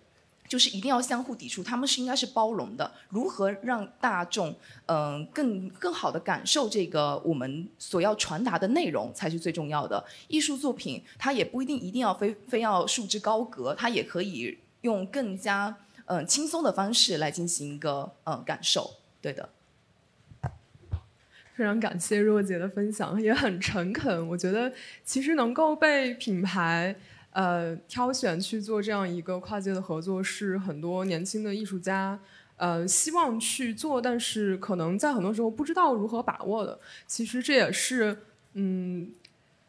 就是一定要相互抵触，他们是应该是包容的。如何让大众嗯更更好的感受这个我们所要传达的内容才是最重要的。艺术作品它也不一定一定要非非要束之高阁，它也可以用更加嗯轻松的方式来进行一个嗯感受。对的，非常感谢若姐的分享，也很诚恳。我觉得其实能够被品牌。呃，挑选去做这样一个跨界的合作，是很多年轻的艺术家，呃，希望去做，但是可能在很多时候不知道如何把握的。其实这也是，嗯，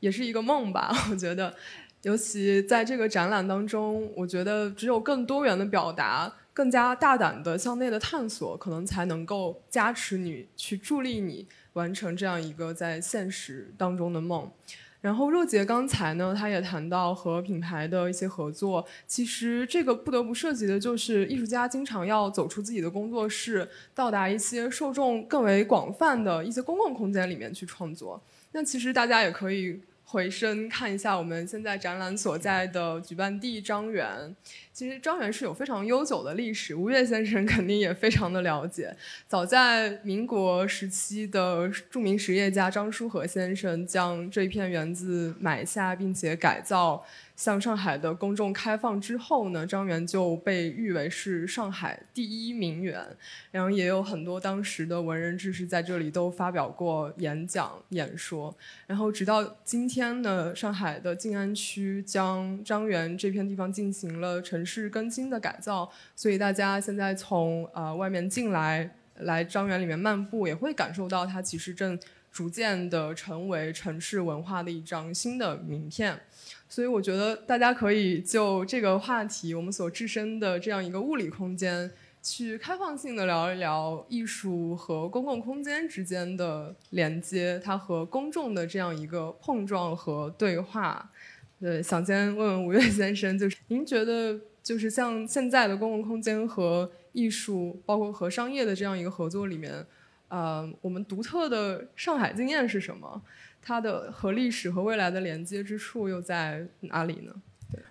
也是一个梦吧。我觉得，尤其在这个展览当中，我觉得只有更多元的表达，更加大胆的向内的探索，可能才能够加持你，去助力你完成这样一个在现实当中的梦。然后若杰刚才呢，他也谈到和品牌的一些合作。其实这个不得不涉及的就是艺术家经常要走出自己的工作室，到达一些受众更为广泛的一些公共空间里面去创作。那其实大家也可以。回身看一下我们现在展览所在的举办地张园，其实张园是有非常悠久的历史，吴越先生肯定也非常的了解。早在民国时期的著名实业家张书和先生将这片园子买下并且改造。向上海的公众开放之后呢，张园就被誉为是上海第一名园，然后也有很多当时的文人志士在这里都发表过演讲演说，然后直到今天呢，上海的静安区将张园这片地方进行了城市更新的改造，所以大家现在从呃外面进来来张园里面漫步，也会感受到它其实正逐渐的成为城市文化的一张新的名片。所以我觉得大家可以就这个话题，我们所置身的这样一个物理空间，去开放性的聊一聊艺术和公共空间之间的连接，它和公众的这样一个碰撞和对话。对，想先问问吴越先生，就是您觉得，就是像现在的公共空间和艺术，包括和商业的这样一个合作里面，呃，我们独特的上海经验是什么？它的和历史和未来的连接之处又在哪里呢？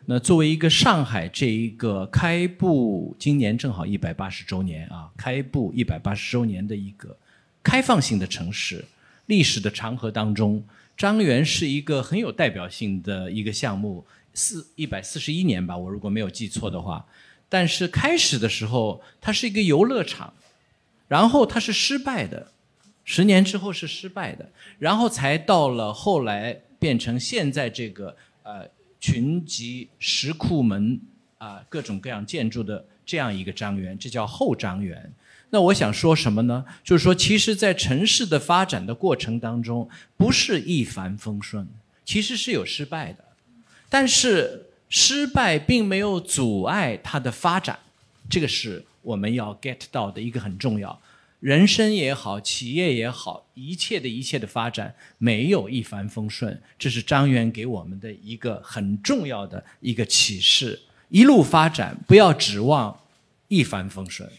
那作为一个上海这一个开埠，今年正好一百八十周年啊，开埠一百八十周年的一个开放性的城市，历史的长河当中，张园是一个很有代表性的一个项目，四一百四十一年吧，我如果没有记错的话。但是开始的时候，它是一个游乐场，然后它是失败的，十年之后是失败的，然后才到了后来变成现在这个呃。群集石库门啊，各种各样建筑的这样一个张园，这叫后张园。那我想说什么呢？就是说，其实，在城市的发展的过程当中，不是一帆风顺，其实是有失败的。但是，失败并没有阻碍它的发展，这个是我们要 get 到的一个很重要。人生也好，企业也好，一切的一切的发展没有一帆风顺，这是张元给我们的一个很重要的一个启示。一路发展，不要指望一帆风顺，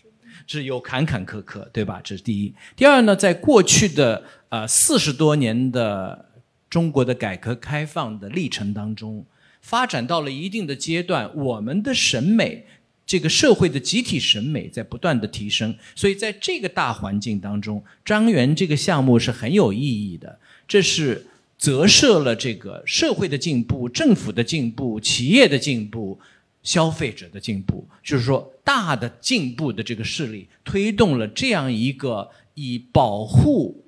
是有坎坎坷坷，对吧？这是第一。第二呢，在过去的呃四十多年的中国的改革开放的历程当中，发展到了一定的阶段，我们的审美。这个社会的集体审美在不断的提升，所以在这个大环境当中，张园这个项目是很有意义的。这是折射了这个社会的进步、政府的进步、企业的进步、消费者的进步，就是说大的进步的这个势力推动了这样一个以保护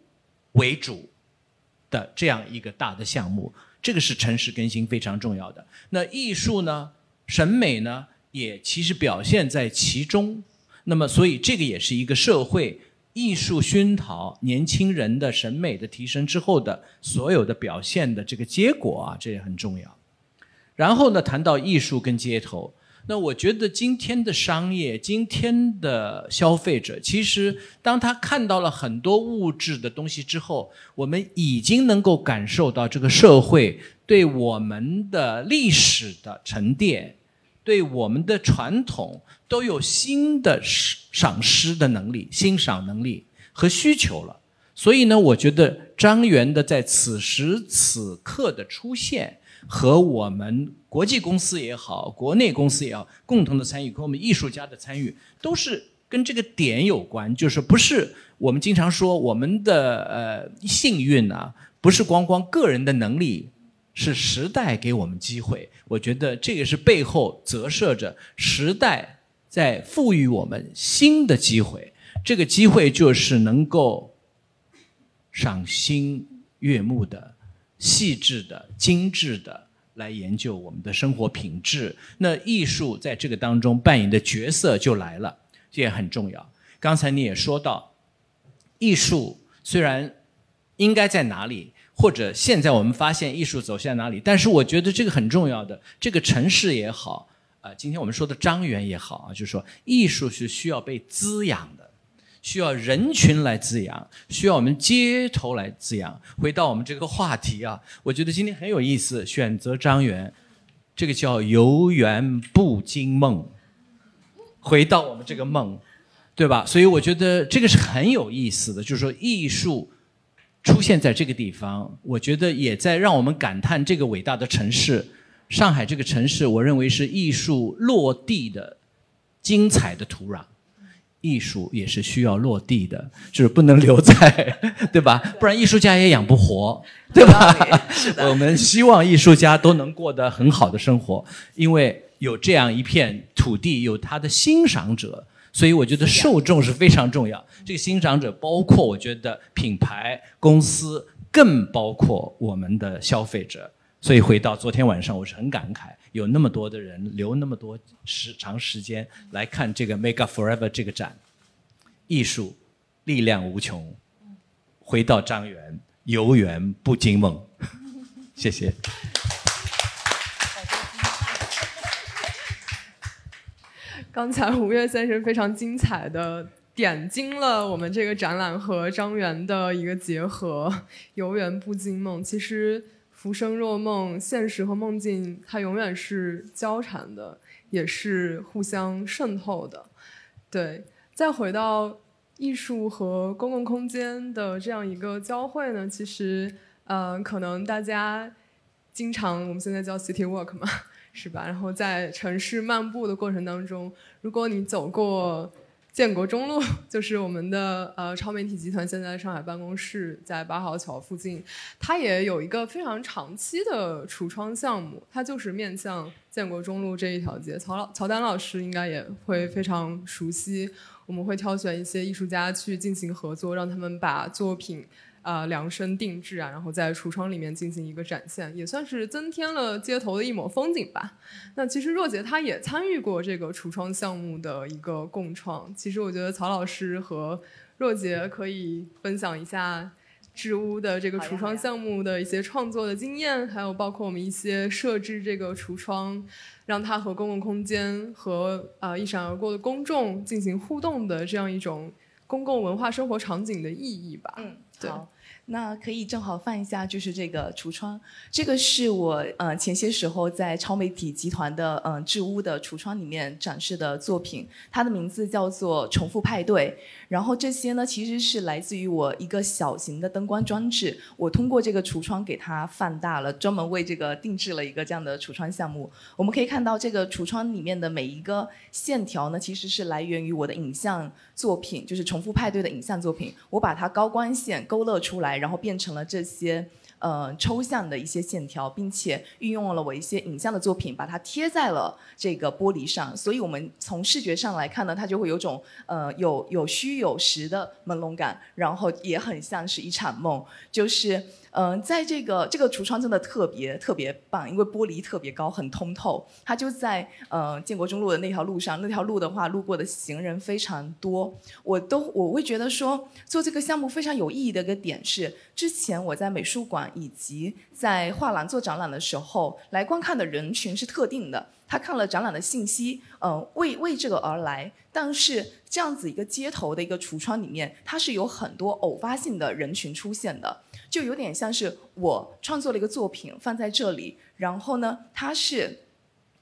为主的这样一个大的项目。这个是城市更新非常重要的。那艺术呢？审美呢？也其实表现在其中，那么所以这个也是一个社会艺术熏陶年轻人的审美的提升之后的所有的表现的这个结果啊，这也很重要。然后呢，谈到艺术跟街头，那我觉得今天的商业，今天的消费者，其实当他看到了很多物质的东西之后，我们已经能够感受到这个社会对我们的历史的沉淀。对我们的传统都有新的赏识的能力、欣赏能力和需求了，所以呢，我觉得张元的在此时此刻的出现和我们国际公司也好、国内公司也好共同的参与，和我们艺术家的参与，都是跟这个点有关，就是不是我们经常说我们的呃幸运啊，不是光光个人的能力。是时代给我们机会，我觉得这个是背后折射着时代在赋予我们新的机会。这个机会就是能够赏心悦目的、细致的、精致的来研究我们的生活品质。那艺术在这个当中扮演的角色就来了，这也很重要。刚才你也说到，艺术虽然应该在哪里？或者现在我们发现艺术走向哪里？但是我觉得这个很重要的，这个城市也好，啊，今天我们说的张园也好啊，就是说艺术是需要被滋养的，需要人群来滋养，需要我们街头来滋养。回到我们这个话题啊，我觉得今天很有意思，选择张园，这个叫游园不惊梦。回到我们这个梦，对吧？所以我觉得这个是很有意思的，就是说艺术。出现在这个地方，我觉得也在让我们感叹这个伟大的城市——上海这个城市。我认为是艺术落地的精彩的土壤。艺术也是需要落地的，就是不能留在，对吧？不然艺术家也养不活，对吧？我们希望艺术家都能过得很好的生活，因为有这样一片土地，有他的欣赏者。所以我觉得受众是非常重要。这个欣赏者包括我觉得品牌公司，更包括我们的消费者。所以回到昨天晚上，我是很感慨，有那么多的人留那么多时长时间来看这个 Make Up Forever 这个展，艺术力量无穷。回到张园，游园不惊梦。谢谢。刚才吴越先生非常精彩的点睛了我们这个展览和张元的一个结合，游园不惊梦。其实浮生若梦，现实和梦境它永远是交缠的，也是互相渗透的。对，再回到艺术和公共空间的这样一个交汇呢，其实，呃，可能大家经常我们现在叫 city walk 嘛，是吧？然后在城市漫步的过程当中，如果你走过建国中路，就是我们的呃超媒体集团现在上海办公室，在八号桥附近，它也有一个非常长期的橱窗项目，它就是面向建国中路这一条街。曹老曹丹老师应该也会非常熟悉。我们会挑选一些艺术家去进行合作，让他们把作品啊量身定制啊，然后在橱窗里面进行一个展现，也算是增添了街头的一抹风景吧。那其实若杰他也参与过这个橱窗项目的一个共创。其实我觉得曹老师和若杰可以分享一下置屋的这个橱窗项目的一些创作的经验，还有包括我们一些设置这个橱窗。让它和公共空间和啊一闪而过的公众进行互动的这样一种公共文化生活场景的意义吧。嗯，好。那可以正好放一下，就是这个橱窗，这个是我呃前些时候在超媒体集团的嗯智屋的橱窗里面展示的作品，它的名字叫做重复派对。然后这些呢，其实是来自于我一个小型的灯光装置，我通过这个橱窗给它放大了，专门为这个定制了一个这样的橱窗项目。我们可以看到这个橱窗里面的每一个线条呢，其实是来源于我的影像作品，就是重复派对的影像作品，我把它高光线勾勒出来。然后变成了这些呃抽象的一些线条，并且运用了我一些影像的作品，把它贴在了这个玻璃上。所以我们从视觉上来看呢，它就会有种呃有有虚有实的朦胧感，然后也很像是一场梦，就是。嗯，在这个这个橱窗真的特别特别棒，因为玻璃特别高，很通透。它就在呃建国中路的那条路上，那条路的话，路过的行人非常多。我都我会觉得说，做这个项目非常有意义的一个点是，之前我在美术馆以及在画廊做展览的时候，来观看的人群是特定的。他看了展览的信息，嗯，为为这个而来。但是这样子一个街头的一个橱窗里面，它是有很多偶发性的人群出现的。就有点像是我创作了一个作品放在这里，然后呢，它是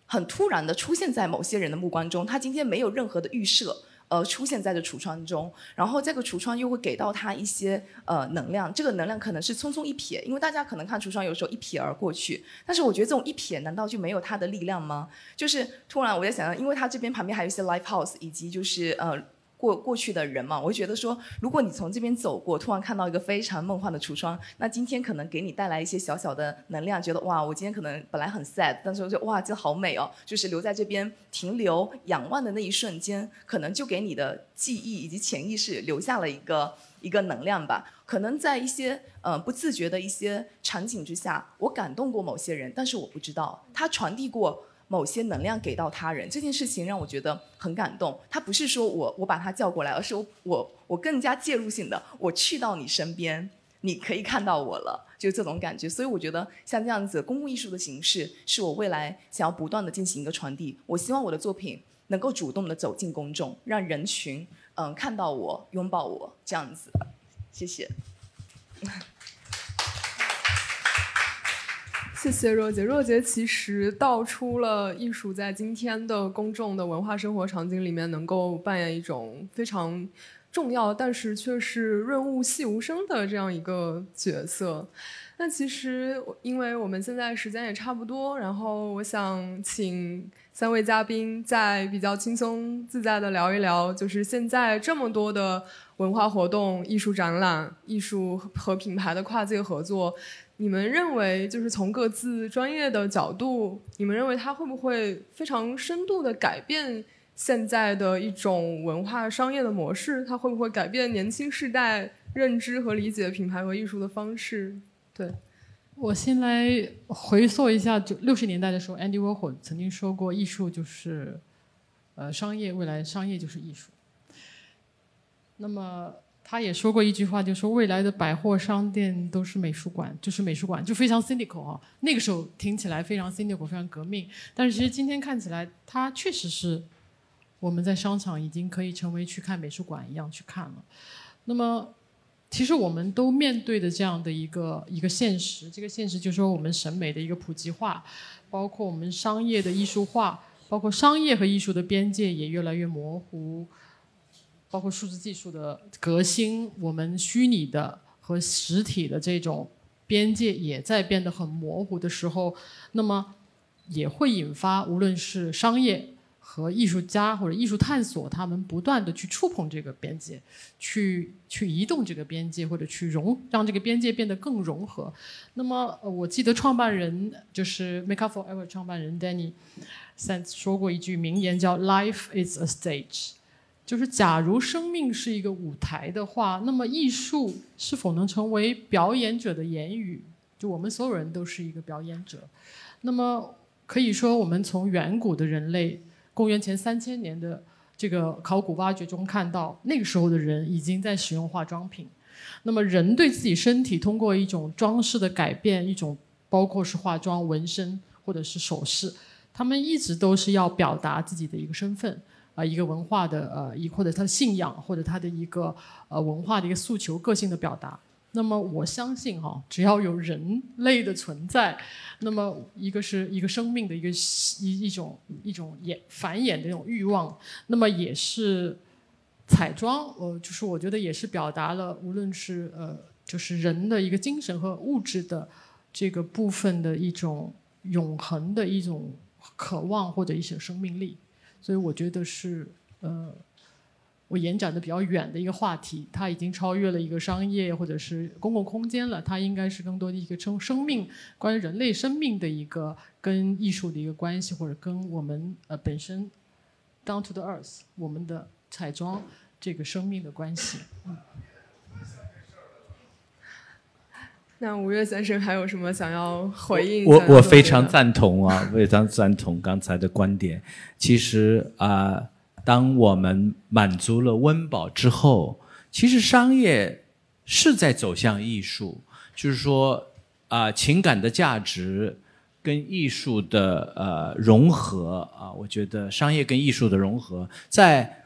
很突然的出现在某些人的目光中，他今天没有任何的预设，呃，出现在这橱窗中，然后这个橱窗又会给到他一些呃能量，这个能量可能是匆匆一瞥，因为大家可能看橱窗有时候一瞥而过去，但是我觉得这种一瞥难道就没有它的力量吗？就是突然我在想，因为它这边旁边还有一些 live house，以及就是呃。过过去的人嘛，我就觉得说，如果你从这边走过，突然看到一个非常梦幻的橱窗，那今天可能给你带来一些小小的能量，觉得哇，我今天可能本来很 sad，但是我就哇，这好美哦，就是留在这边停留仰望的那一瞬间，可能就给你的记忆以及潜意识留下了一个一个能量吧。可能在一些呃不自觉的一些场景之下，我感动过某些人，但是我不知道他传递过。某些能量给到他人这件事情让我觉得很感动。他不是说我我把他叫过来，而是我我我更加介入性的，我去到你身边，你可以看到我了，就这种感觉。所以我觉得像这样子公共艺术的形式，是我未来想要不断的进行一个传递。我希望我的作品能够主动的走进公众，让人群嗯看到我，拥抱我这样子。谢谢。谢谢若姐。若姐其实道出了艺术在今天的公众的文化生活场景里面能够扮演一种非常重要，但是却是润物细无声的这样一个角色。那其实因为我们现在时间也差不多，然后我想请三位嘉宾再比较轻松自在的聊一聊，就是现在这么多的文化活动、艺术展览、艺术和品牌的跨界合作。你们认为，就是从各自专业的角度，你们认为它会不会非常深度的改变现在的一种文化商业的模式？它会不会改变年轻世代认知和理解品牌和艺术的方式？对，我先来回溯一下，就六十年代的时候，Andy Warhol 曾经说过，艺术就是呃商业，未来商业就是艺术。那么。他也说过一句话，就说未来的百货商店都是美术馆，就是美术馆，就非常 cynical 啊。那个时候听起来非常 cynical，非常革命。但是其实今天看起来，它确实是我们在商场已经可以成为去看美术馆一样去看了。那么，其实我们都面对的这样的一个一个现实，这个现实就是说我们审美的一个普及化，包括我们商业的艺术化，包括商业和艺术的边界也越来越模糊。包括数字技术的革新，我们虚拟的和实体的这种边界也在变得很模糊的时候，那么也会引发无论是商业。和艺术家或者艺术探索，他们不断的去触碰这个边界，去去移动这个边界，或者去融让这个边界变得更融合。那么，我记得创办人就是 Make Up For Ever 创办人 Danny Sands 说过一句名言，叫 “Life is a stage”，就是假如生命是一个舞台的话，那么艺术是否能成为表演者的言语？就我们所有人都是一个表演者。那么可以说，我们从远古的人类。公元前三千年的这个考古挖掘中看到，那个时候的人已经在使用化妆品。那么，人对自己身体通过一种装饰的改变，一种包括是化妆、纹身或者是首饰，他们一直都是要表达自己的一个身份啊，一个文化的呃，一或者他的信仰，或者他的一个呃文化的一个诉求、个性的表达。那么我相信哈，只要有人类的存在，那么一个是一个生命的一个一一种一种演繁衍的这种欲望，那么也是彩妆，呃，就是我觉得也是表达了无论是呃，就是人的一个精神和物质的这个部分的一种永恒的一种渴望或者一些生命力，所以我觉得是呃。我延展的比较远的一个话题，它已经超越了一个商业或者是公共空间了。它应该是更多的一个生生命，关于人类生命的一个跟艺术的一个关系，或者跟我们呃本身 down to the earth 我们的彩妆这个生命的关系。嗯。那五月先生还有什么想要回应？我我非常赞同啊，非常赞同刚才的观点。其实啊。当我们满足了温饱之后，其实商业是在走向艺术，就是说啊，情感的价值跟艺术的呃融合啊，我觉得商业跟艺术的融合，在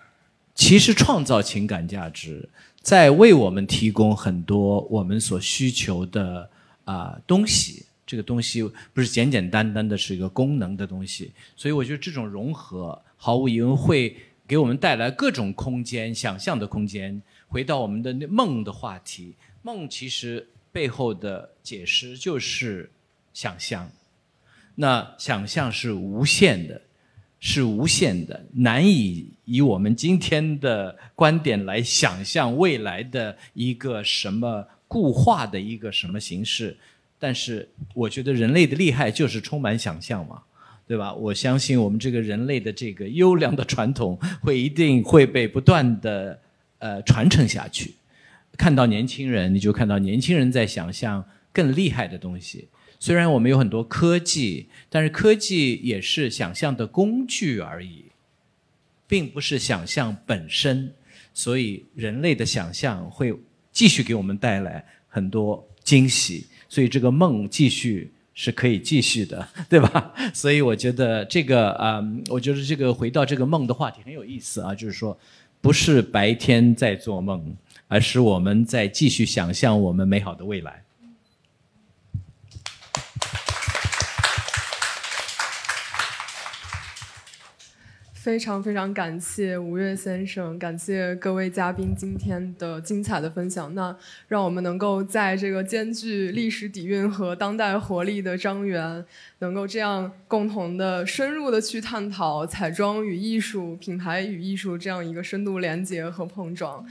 其实创造情感价值，在为我们提供很多我们所需求的啊东西。这个东西不是简简单单的是一个功能的东西，所以我觉得这种融合毫无疑问会。给我们带来各种空间、想象的空间。回到我们的那梦的话题，梦其实背后的解释就是想象。那想象是无限的，是无限的，难以以我们今天的观点来想象未来的一个什么固化的一个什么形式。但是，我觉得人类的厉害就是充满想象嘛。对吧？我相信我们这个人类的这个优良的传统会一定会被不断的呃传承下去。看到年轻人，你就看到年轻人在想象更厉害的东西。虽然我们有很多科技，但是科技也是想象的工具而已，并不是想象本身。所以人类的想象会继续给我们带来很多惊喜。所以这个梦继续。是可以继续的，对吧？所以我觉得这个啊，我觉得这个回到这个梦的话题很有意思啊，就是说，不是白天在做梦，而是我们在继续想象我们美好的未来。非常非常感谢吴越先生，感谢各位嘉宾今天的精彩的分享。那让我们能够在这个兼具历史底蕴和当代活力的张园，能够这样共同的深入的去探讨彩妆与艺术、品牌与艺术这样一个深度连接和碰撞。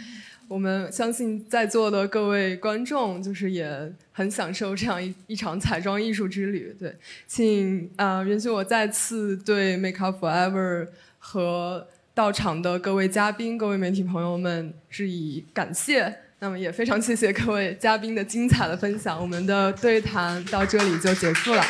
我们相信在座的各位观众，就是也很享受这样一一场彩妆艺术之旅。对，请啊，允许我再次对 Make Up Forever。和到场的各位嘉宾、各位媒体朋友们致以感谢。那么也非常谢谢各位嘉宾的精彩的分享。我们的对谈到这里就结束了。